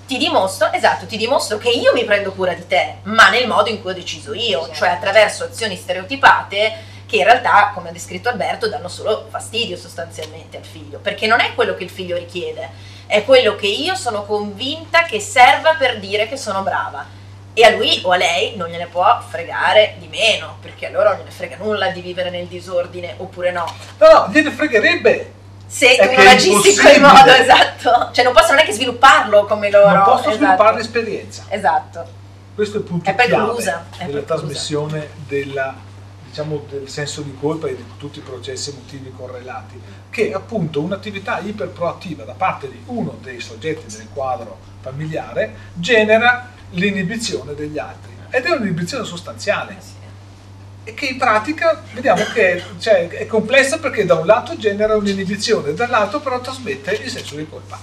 Ti dimostro, esatto, ti dimostro che io mi prendo cura di te, ma nel modo in cui ho deciso io, cioè attraverso azioni stereotipate che in realtà, come ha descritto Alberto, danno solo fastidio sostanzialmente al figlio, perché non è quello che il figlio richiede, è quello che io sono convinta che serva per dire che sono brava e a lui o a lei non gliene può fregare di meno, perché allora non gliene frega nulla di vivere nel disordine oppure no. No, gliene fregherebbe. Se tu non agissi in quel modo, esatto. Cioè non posso neanche svilupparlo come loro. Non posso esatto. sviluppare l'esperienza. Esatto. Questo è il punto è chiave della trasmissione della, diciamo, del senso di colpa e di tutti i processi emotivi correlati, che appunto un'attività iperproattiva da parte di uno dei soggetti del quadro familiare genera l'inibizione degli altri. Ed è un'inibizione sostanziale. E che in pratica vediamo che cioè, è complessa perché da un lato genera un'inibizione dall'altro però trasmette il senso di colpa.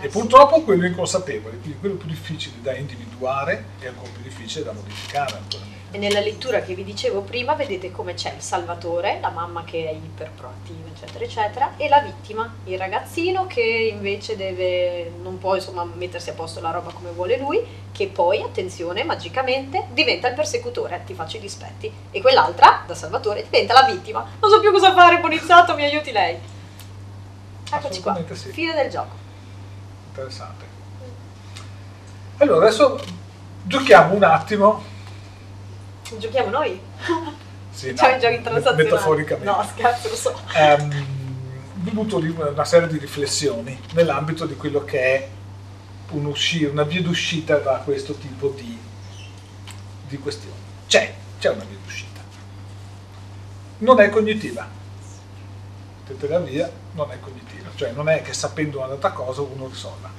E purtroppo quello inconsapevole quindi quello più difficile da individuare e ancora più difficile da modificare naturalmente e nella lettura che vi dicevo prima vedete come c'è il salvatore, la mamma che è iperproattiva, eccetera, eccetera, e la vittima, il ragazzino che invece deve, non può insomma mettersi a posto la roba come vuole lui, che poi, attenzione, magicamente diventa il persecutore, ti faccio i dispetti, e quell'altra, da salvatore, diventa la vittima. Non so più cosa fare, buonizzato, mi aiuti lei. Eccoci qua, sì. fine del gioco. Interessante. Allora, adesso giochiamo un attimo Giochiamo noi? Sì, Facciamo *laughs* no, i giochi transazionali. Metaforicamente. No, scherzo, lo so. Um, ho avuto una serie di riflessioni nell'ambito di quello che è un una via d'uscita da questo tipo di, di questioni. C'è, c'è una via d'uscita. Non è cognitiva. la via non è cognitiva, cioè non è che sapendo una data cosa uno risolva.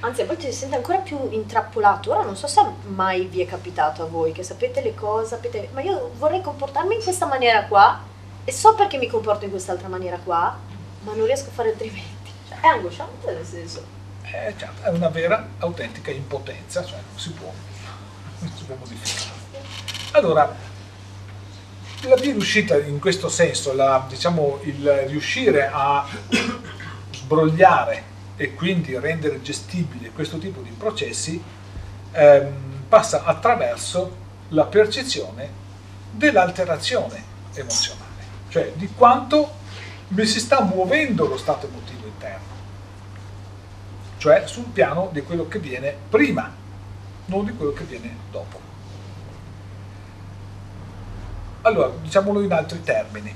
Anzi, a volte si sente ancora più intrappolato. Ora non so se mai vi è capitato a voi che sapete le cose, sapete, ma io vorrei comportarmi in questa maniera qua e so perché mi comporto in quest'altra maniera qua, ma non riesco a fare altrimenti. Cioè, è angosciante nel senso. Eh, certo, è una vera, autentica impotenza, cioè non si può, non si può modificare. Allora, la via d'uscita in questo senso, la, diciamo, il riuscire a *coughs* sbrogliare e quindi rendere gestibile questo tipo di processi ehm, passa attraverso la percezione dell'alterazione emozionale, cioè di quanto mi si sta muovendo lo stato emotivo interno, cioè sul piano di quello che viene prima, non di quello che viene dopo. Allora, diciamolo in altri termini.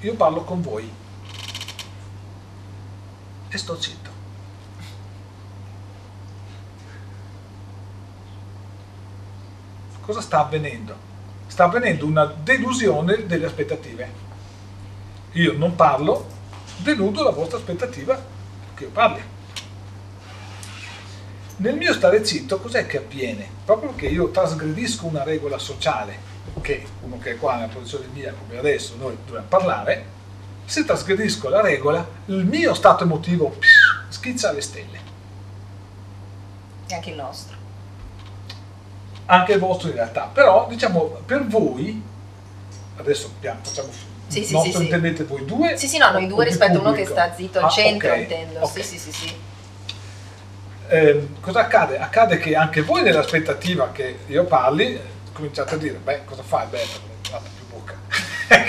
Io parlo con voi e sto zitto. Cosa sta avvenendo? Sta avvenendo una delusione delle aspettative. Io non parlo, deludo la vostra aspettativa che io parli. Nel mio stare zitto cos'è che avviene? Proprio che io trasgredisco una regola sociale, che uno che è qua nella posizione mia come adesso noi dobbiamo parlare, se trasgredisco la regola, il mio stato emotivo schizza alle stelle. E anche il nostro. Anche il vostro in realtà, però diciamo per voi, adesso facciamo sì, sì, nostro sì, intendete voi due? Sì, sì, no, noi due rispetto a uno che sta zitto al ah, centro, okay, intendo. Okay. Sì, sì, sì, sì. Eh, cosa accade? Accade che anche voi nell'aspettativa che io parli cominciate a dire, beh, cosa fai? Beh,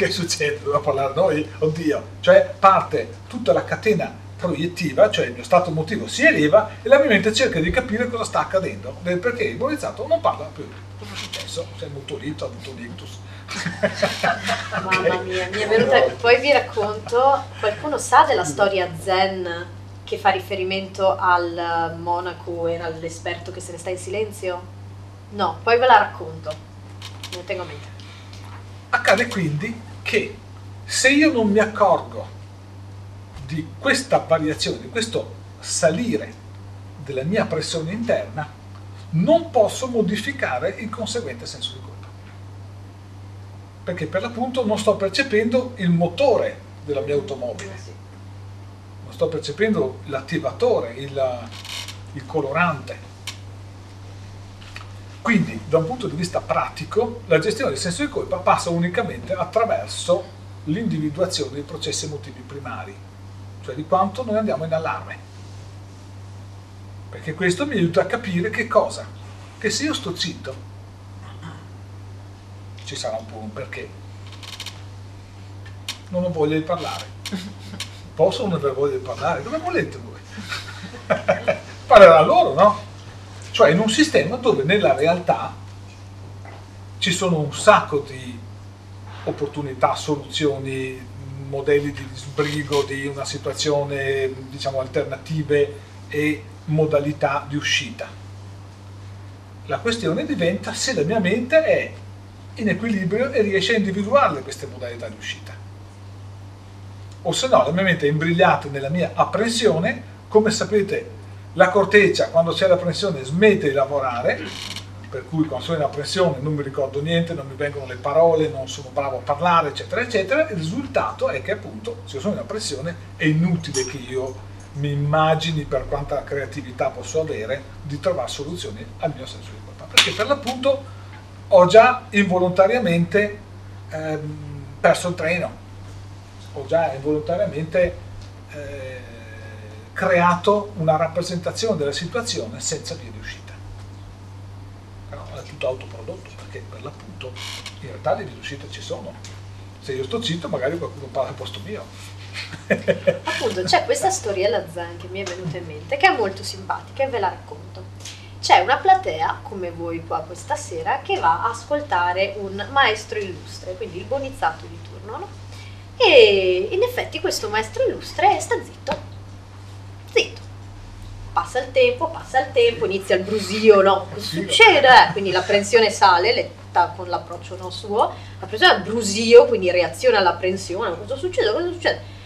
che succede? Dobbiamo parlare noi? Oddio. Cioè parte tutta la catena proiettiva, cioè il mio stato emotivo si eleva e la mia mente cerca di capire cosa sta accadendo, perché il buonizzato non parla più. Cosa è successo? Si è mutolito, ha avuto un ictus. *laughs* Mamma mia, mi è venuta... Poi vi racconto, qualcuno sa della storia zen che fa riferimento al monaco, era l'esperto che se ne sta in silenzio? No, poi ve la racconto. Non tengo a mente. Accade quindi che se io non mi accorgo di questa variazione, di questo salire della mia pressione interna, non posso modificare il conseguente senso di colpa. Perché per l'appunto non sto percependo il motore della mia automobile, non sto percependo l'attivatore, il, il colorante. Quindi, da un punto di vista pratico, la gestione del senso di colpa passa unicamente attraverso l'individuazione dei processi emotivi primari, cioè di quanto noi andiamo in allarme. Perché questo mi aiuta a capire che cosa? Che se io sto zitto, ci sarà un po' un perché. Non ho voglia di parlare. Posso non aver voglia di parlare? Dove volete voi? *laughs* Parlerà loro, no? Cioè in un sistema dove nella realtà ci sono un sacco di opportunità, soluzioni, modelli di sbrigo di una situazione, diciamo, alternative e modalità di uscita. La questione diventa se la mia mente è in equilibrio e riesce a individuarle queste modalità di uscita. O se no, la mia mente è imbrigliata nella mia apprensione, come sapete la corteccia, quando c'è la pressione, smette di lavorare, per cui quando sono in apprensione non mi ricordo niente, non mi vengono le parole, non sono bravo a parlare, eccetera, eccetera. Il risultato è che appunto, se sono in apprensione, è inutile che io mi immagini per quanta creatività posso avere di trovare soluzioni al mio senso di colpa. Perché per l'appunto ho già involontariamente ehm, perso il treno, ho già involontariamente... Eh, creato una rappresentazione della situazione senza via di uscita. Però è tutto autoprodotto perché per l'appunto in realtà le vie di uscita ci sono. Se io sto zitto magari qualcuno parla al posto mio. *laughs* Appunto c'è questa storiella zen che mi è venuta in mente che è molto simpatica e ve la racconto. C'è una platea, come voi qua questa sera, che va a ascoltare un maestro illustre, quindi il bonizzato di turno, no? E in effetti questo maestro illustre sta zitto. Passa il tempo, passa il tempo, inizia il brusio, no? Cosa succede? Quindi la prensione sale, letta con l'approccio non suo, la prensione al brusio, quindi reazione alla prensione, cosa succede? Cosa succede?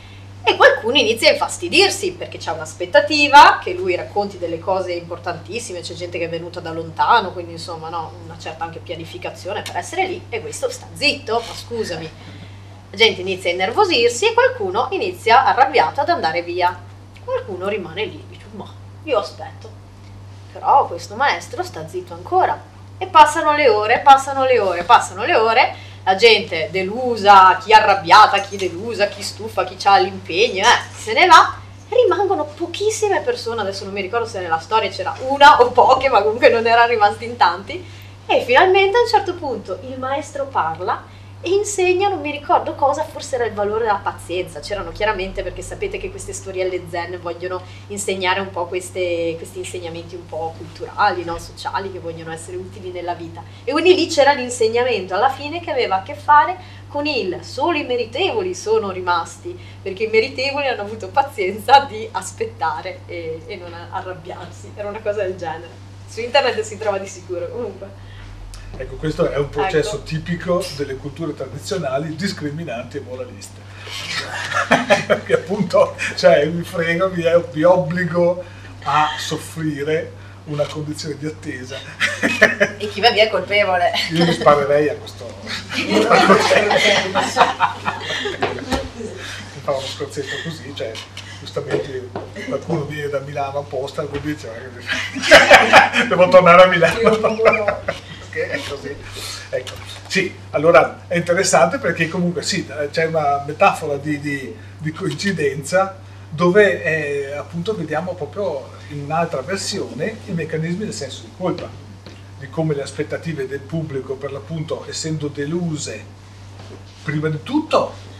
e qualcuno inizia a infastidirsi perché c'è un'aspettativa che lui racconti delle cose importantissime, c'è gente che è venuta da lontano, quindi insomma no, una certa anche pianificazione per essere lì e questo sta zitto, ma scusami. La gente inizia a innervosirsi e qualcuno inizia arrabbiato ad andare via. Qualcuno rimane lì, io aspetto. Però questo maestro sta zitto ancora. E passano le ore, passano le ore, passano le ore la gente delusa, chi arrabbiata, chi delusa, chi stufa, chi ha l'impegno, eh, se ne va, rimangono pochissime persone, adesso non mi ricordo se nella storia c'era una o poche, ma comunque non erano rimasti in tanti, e finalmente a un certo punto il maestro parla e insegna, non mi ricordo cosa, forse era il valore della pazienza, c'erano chiaramente perché sapete che queste storielle zen vogliono insegnare un po' queste, questi insegnamenti un po' culturali, no? sociali, che vogliono essere utili nella vita. E quindi lì c'era l'insegnamento alla fine che aveva a che fare con il solo i meritevoli sono rimasti, perché i meritevoli hanno avuto pazienza di aspettare e, e non arrabbiarsi, era una cosa del genere. Su internet si trova di sicuro comunque. Ecco, questo è un processo ecco. tipico delle culture tradizionali discriminanti e moraliste. *laughs* Perché appunto, cioè, mi frego, vi, vi obbligo a soffrire una condizione di attesa. E chi va via è colpevole. Io mi sparerei a questo. mi fa uno scorzetto così, cioè giustamente qualcuno viene da Milano apposta e quindi dice devo tornare a Milano perché è così. Ecco. Sì, allora è interessante perché comunque sì, c'è una metafora di, di, di coincidenza dove eh, appunto vediamo proprio in un'altra versione i meccanismi del senso di colpa, di come le aspettative del pubblico per l'appunto essendo deluse prima di tutto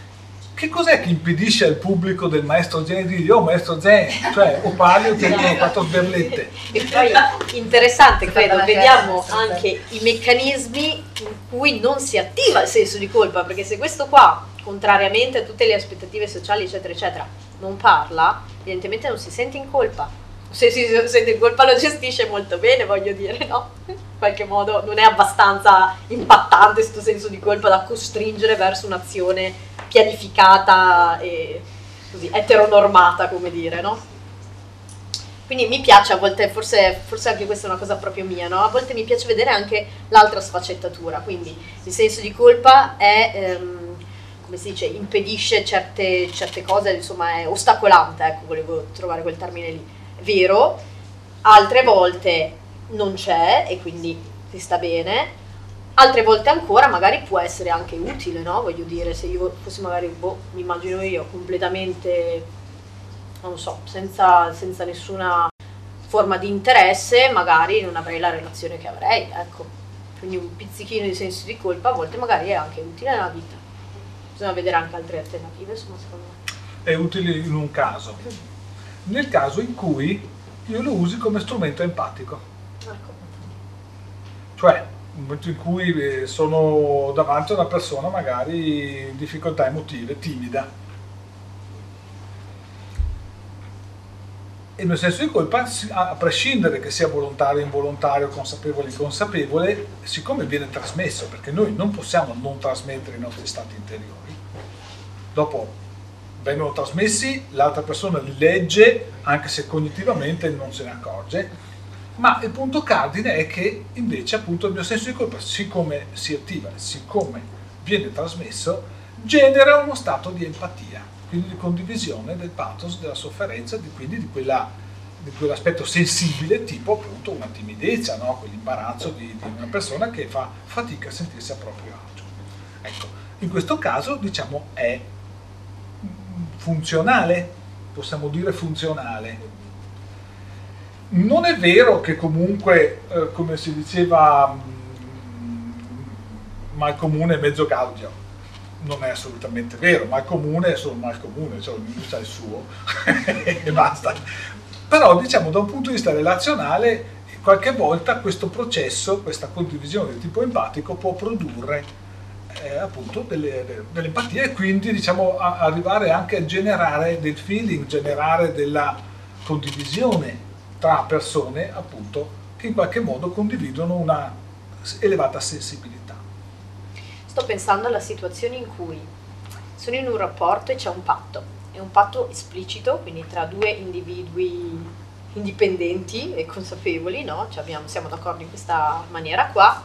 che cos'è che impedisce al pubblico del maestro Zen di dire oh maestro Zen, cioè o palio ti hanno fatto sberlette? E poi interessante credo vediamo anche i meccanismi in cui non si attiva il senso di colpa perché se questo qua contrariamente a tutte le aspettative sociali eccetera eccetera non parla evidentemente non si sente in colpa. Se si sente in colpa lo gestisce molto bene voglio dire no? Qualche modo non è abbastanza impattante questo senso di colpa da costringere verso un'azione pianificata e così eteronormata, come dire, no? Quindi mi piace a volte, forse, forse, anche questa è una cosa proprio mia, no? A volte mi piace vedere anche l'altra sfaccettatura, quindi il senso di colpa è, ehm, come si dice, impedisce certe, certe cose, insomma è ostacolante, ecco, volevo trovare quel termine lì. Vero, altre volte non c'è e quindi si sta bene, altre volte ancora magari può essere anche utile, no? Voglio dire, se io fossi magari, boh, mi immagino io, completamente, non so, senza, senza nessuna forma di interesse, magari non avrei la relazione che avrei, ecco. Quindi un pizzichino di senso di colpa a volte magari è anche utile nella vita. Bisogna vedere anche altre alternative, insomma, secondo me. È utile in un caso. Nel caso in cui io lo usi come strumento empatico. Cioè, nel momento in cui eh, sono davanti a una persona magari in difficoltà emotive, timida. E il mio senso di colpa, a prescindere che sia volontario, involontario, consapevole, inconsapevole, siccome viene trasmesso, perché noi non possiamo non trasmettere i nostri stati interiori, dopo vengono trasmessi, l'altra persona li legge, anche se cognitivamente non se ne accorge, ma il punto cardine è che invece appunto il mio senso di colpa, siccome si attiva, siccome viene trasmesso, genera uno stato di empatia, quindi di condivisione del pathos, della sofferenza, di, quindi di, quella, di, quell'aspetto sensibile tipo appunto una timidezza, no? quell'imbarazzo di, di, una persona che fa fatica a sentirsi a proprio agio. Ecco, in questo caso diciamo è funzionale, possiamo dire funzionale, non è vero che comunque, eh, come si diceva, mm, mal comune è mezzo gaudio. Non è assolutamente vero, mal comune è solo mal comune, cioè ognuno sa il suo *laughs* e basta. Però diciamo da un punto di vista relazionale, qualche volta questo processo, questa condivisione di tipo empatico può produrre eh, appunto delle, dell'empatia e quindi diciamo arrivare anche a generare del feeling, generare della condivisione tra persone appunto che in qualche modo condividono una elevata sensibilità. Sto pensando alla situazione in cui sono in un rapporto e c'è un patto. è un patto esplicito, quindi tra due individui indipendenti e consapevoli, no? Cioè abbiamo, siamo d'accordo in questa maniera qua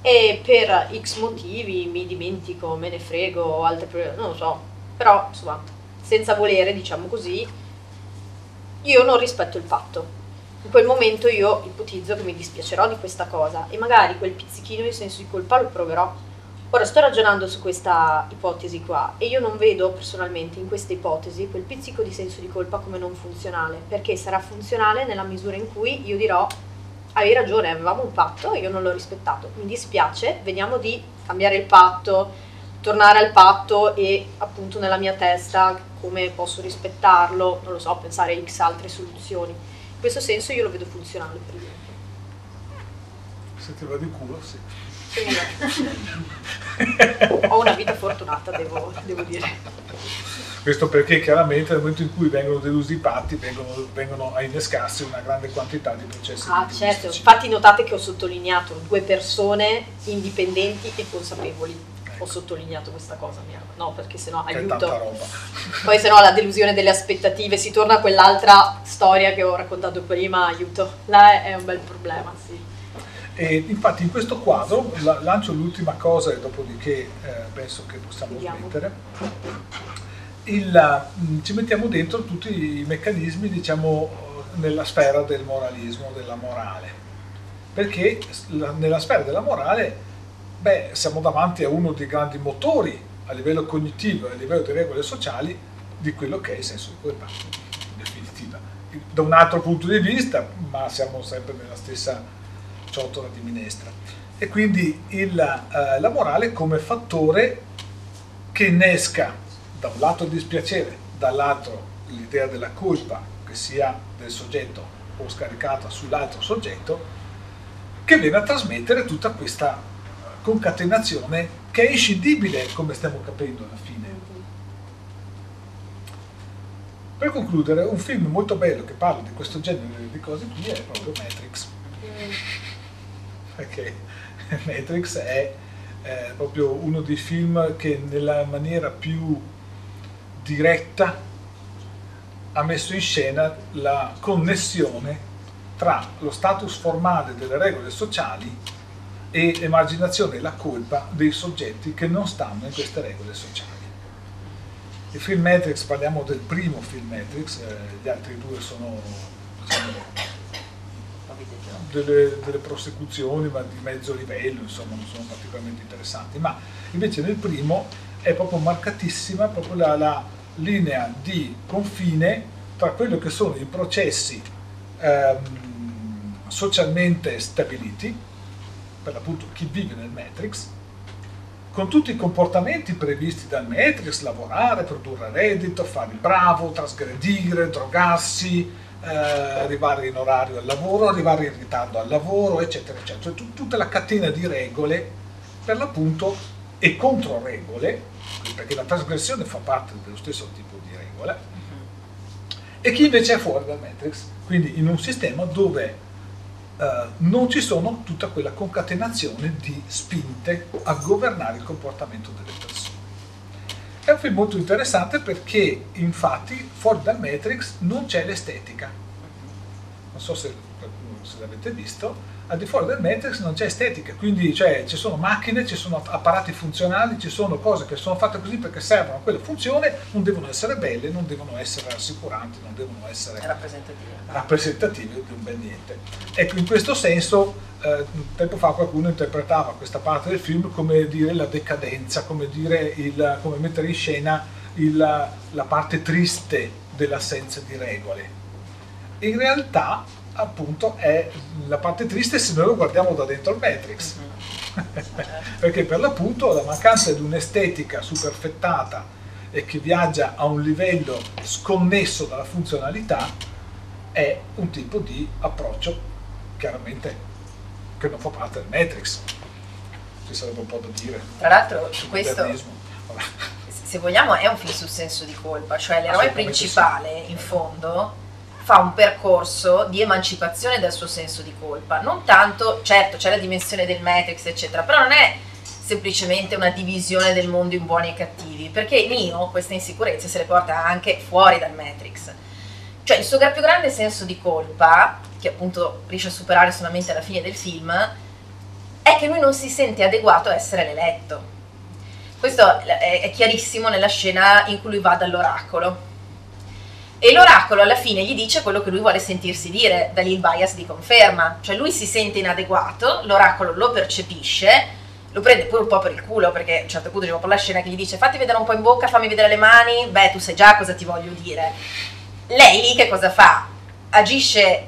e per x motivi mi dimentico, me ne frego, altre non lo so, però insomma senza volere diciamo così io non rispetto il patto in quel momento io ipotizzo che mi dispiacerò di questa cosa e magari quel pizzichino di senso di colpa lo proverò. Ora sto ragionando su questa ipotesi qua e io non vedo personalmente in questa ipotesi quel pizzico di senso di colpa come non funzionale, perché sarà funzionale nella misura in cui io dirò hai ragione, avevamo un patto e io non l'ho rispettato, mi dispiace, vediamo di cambiare il patto, tornare al patto e appunto nella mia testa come posso rispettarlo, non lo so, pensare a x altre soluzioni. In questo senso io lo vedo funzionale per esempio. Se ti va di culo, sì. Ho una vita fortunata, devo, devo, dire. Questo perché chiaramente nel momento in cui vengono delusi i patti vengono, vengono a innescarsi una grande quantità di processi. Ah certo, infatti notate che ho sottolineato due persone indipendenti e consapevoli. Ho sottolineato questa cosa, mia. no perché sennò che aiuto. *laughs* Poi sennò la delusione delle aspettative si torna a quell'altra storia che ho raccontato prima, aiuto. Là è un bel problema, sì. E infatti in questo quadro la, lancio l'ultima cosa e dopodiché eh, penso che possiamo Vediamo. smettere. Il, mh, mm, ci mettiamo dentro tutti i meccanismi diciamo nella sfera del moralismo, della morale. Perché la, nella sfera della morale beh, siamo davanti a uno dei grandi motori a livello cognitivo e a livello di regole sociali di quello che è il senso di colpa, in definitiva. Da un altro punto di vista, ma siamo sempre nella stessa ciotola di minestra. E quindi il, eh, la morale come fattore che innesca da un lato il dispiacere, dall'altro l'idea della colpa, che sia del soggetto o scaricata sull'altro soggetto, che viene a trasmettere tutta questa concatenazione che è inscindibile, come stiamo capendo alla fine. Per concludere, un film molto bello che parla di questo genere di cose qui è proprio Matrix. Mm perché Matrix è eh, proprio uno dei film che nella maniera più diretta ha messo in scena la connessione tra lo status formale delle regole sociali e l'emarginazione e la colpa dei soggetti che non stanno in queste regole sociali. Il film Matrix, parliamo del primo film Matrix, eh, gli altri due sono diciamo, delle, delle, prosecuzioni ma di mezzo livello, insomma non sono particolarmente interessanti, ma invece nel primo è proprio marcatissima proprio la, la linea di confine tra quello che sono i processi ehm, socialmente stabiliti, per l'appunto chi vive nel Matrix, con tutti i comportamenti previsti dal Matrix, lavorare, produrre reddito, fare il bravo, trasgredire, drogarsi, eh, arrivare in orario al lavoro, arrivare in ritardo al lavoro, eccetera, eccetera. Cioè, tut- tutta la catena di regole, per l'appunto, e contro regole, perché la trasgressione fa parte dello stesso tipo di regola, uh-huh. e chi invece è fuori dal Matrix, quindi in un sistema dove Uh, non ci sono tutta quella concatenazione di spinte a governare il comportamento delle persone. È un film molto interessante perché infatti fuori dal Matrix non c'è l'estetica. Non so se, se l'avete visto, al di fuori del Matrix non c'è estetica, quindi cioè, ci sono macchine, ci sono apparati funzionali, ci sono cose che sono fatte così perché servono a quella funzione, non devono essere belle, non devono essere rassicuranti, non devono essere rappresentative, rappresentative di un bel niente. Ecco, in questo senso, eh, tempo fa qualcuno interpretava questa parte del film come dire la decadenza, come, dire il, come mettere in scena il, la parte triste dell'assenza di regole. In realtà appunto è la parte triste se noi lo guardiamo da dentro il Matrix. *laughs* Perché per l'appunto la mancanza di un'estetica superfettata e che viaggia a un livello sconnesso dalla funzionalità è un tipo di approccio chiaramente che non fa parte del Matrix. Ci sarebbe un po' da dire. Tra l'altro su questo, se vogliamo, è un film sul senso di colpa, cioè l'eroe principale sì. in fondo fa un percorso di emancipazione dal suo senso di colpa. Non tanto, certo, c'è la dimensione del Matrix, eccetera, però non è semplicemente una divisione del mondo in buoni e cattivi, perché Neo queste insicurezze se le porta anche fuori dal Matrix. Cioè il suo più grande senso di colpa, che appunto riesce a superare solamente alla fine del film, è che lui non si sente adeguato a essere l'eletto. Questo è chiarissimo nella scena in cui lui va dall'oracolo. E l'oracolo alla fine gli dice quello che lui vuole sentirsi dire, da lì il bias di conferma. Cioè lui si sente inadeguato, l'oracolo lo percepisce, lo prende pure un po' per il culo perché a un certo punto proprio la scena che gli dice fatti vedere un po' in bocca, fammi vedere le mani, beh tu sai già cosa ti voglio dire. Lei lì che cosa fa? Agisce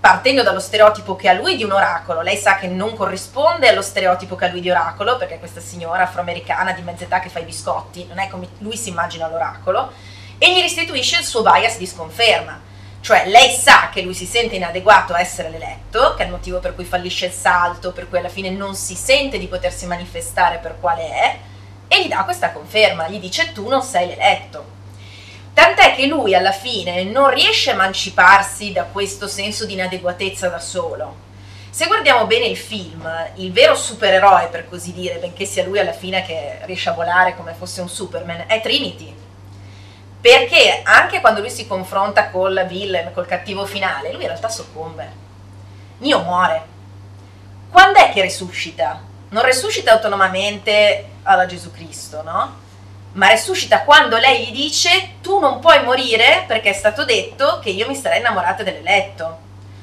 partendo dallo stereotipo che ha lui di un oracolo, lei sa che non corrisponde allo stereotipo che ha lui di oracolo, perché questa signora afroamericana di mezza età che fa i biscotti, non è come lui si immagina l'oracolo, e gli restituisce il suo bias di sconferma cioè lei sa che lui si sente inadeguato a essere l'eletto, che è il motivo per cui fallisce il salto, per cui alla fine non si sente di potersi manifestare per quale è, e gli dà questa conferma, gli dice tu non sei l'eletto. Tant'è che lui alla fine non riesce a emanciparsi da questo senso di inadeguatezza da solo. Se guardiamo bene il film, il vero supereroe per così dire, benché sia lui alla fine che riesce a volare come fosse un Superman, è Trinity perché anche quando lui si confronta col villain, col cattivo finale, lui in realtà soccombe. Nio muore. Quando è che risuscita? Non risuscita autonomamente alla Gesù Cristo, no? Ma risuscita quando lei gli dice tu non puoi morire perché è stato detto che io mi sarei innamorata dell'eletto.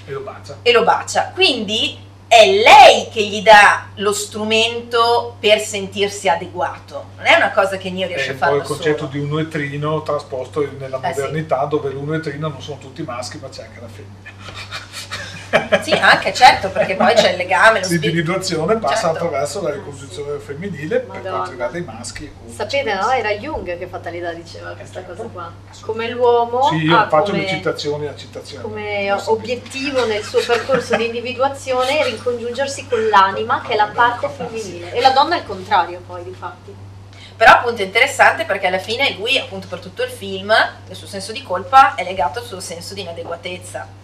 E lo bacia. E lo bacia. Quindi è lei che gli dà lo strumento per sentirsi adeguato. Non è una cosa che Neo riesce a fare. È un po' il concetto solo. di un uetrino trasposto nella eh modernità, sì. dove l'uetrino non sono tutti maschi, ma c'è anche la femmina. *laughs* Sì, anche certo, perché poi c'è il legame. L'individuazione passa certo. attraverso la ricostruzione femminile Madonna. per quanto riguarda i maschi. Sapete, no? Era Jung che fatalità diceva questa cosa qua. Come l'uomo. Sì, io faccio come, le citazioni a citazione. Come obiettivo nel suo percorso di individuazione ricongiungersi con l'anima, che è la parte femminile. E la donna è il contrario, poi, di fatti. Però appunto è interessante perché alla fine lui, appunto per tutto il film, il suo senso di colpa è legato al suo senso di inadeguatezza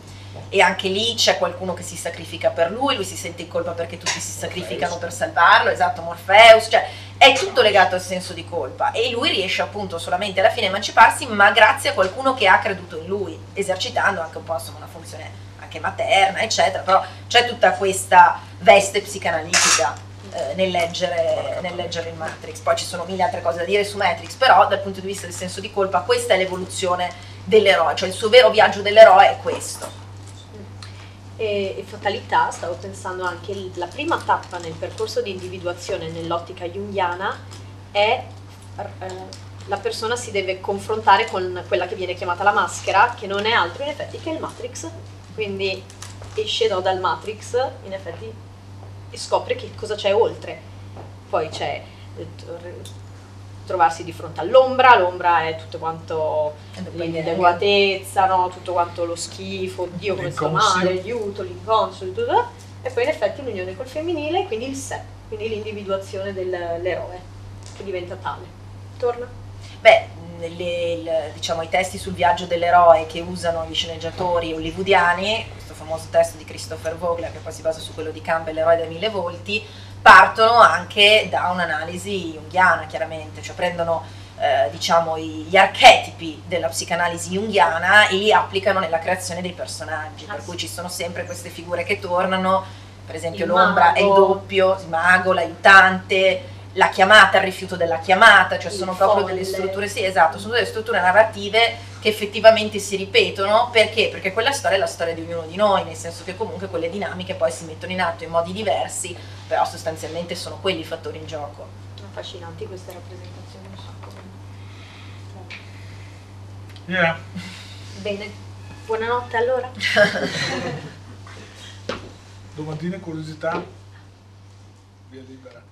e anche lì c'è qualcuno che si sacrifica per lui, lui si sente in colpa perché tutti si sacrificano per salvarlo, esatto, Morpheus, cioè è tutto legato al senso di colpa. E lui riesce appunto solamente alla fine a emanciparsi, ma grazie a qualcuno che ha creduto in lui, esercitando anche un po' insomma, una funzione anche materna, eccetera, però c'è tutta questa veste psicanalitica eh, nel, leggere, nel leggere il Matrix. Poi ci sono mille altre cose da dire su Matrix, però dal punto di vista del senso di colpa questa è l'evoluzione dell'eroe, cioè il suo vero viaggio dell'eroe è questo e, e fatalità, stavo pensando anche la prima tappa nel percorso di individuazione nell'ottica junghiana è eh, la persona si deve confrontare con quella che viene chiamata la maschera, che non è altro in effetti che il Matrix. Quindi esce no, dal Matrix, in effetti, e scopre che cosa c'è oltre. Poi c'è eh, trovarsi di fronte all'ombra, l'ombra è tutto quanto l'inadeguatezza, no? tutto quanto lo schifo, oddio come sto male, l'aiuto, l'inconscio, tutto, e poi in effetti l'unione col femminile, quindi il sé, quindi l'individuazione dell'eroe che diventa tale. Torna? Beh, le, le, diciamo, i testi sul viaggio dell'eroe che usano gli sceneggiatori hollywoodiani, questo famoso testo di Christopher Vogler che poi si basa su quello di Campbell, l'eroe dai mille volti, partono anche da un'analisi junghiana, chiaramente, cioè prendono eh, diciamo, gli archetipi della psicanalisi junghiana e li applicano nella creazione dei personaggi, ah, per sì. cui ci sono sempre queste figure che tornano, per esempio il l'ombra mago. è il doppio, il mago, l'aiutante, la chiamata, il rifiuto della chiamata, cioè il sono proprio delle strutture, sì esatto, sono delle strutture narrative che effettivamente si ripetono, perché? Perché quella storia è la storia di ognuno di noi, nel senso che comunque quelle dinamiche poi si mettono in atto in modi diversi, però sostanzialmente sono quelli i fattori in gioco. Affascinanti queste rappresentazioni, un sacco. Yeah. Bene, buonanotte allora. *laughs* Domandine, curiosità? Via libera.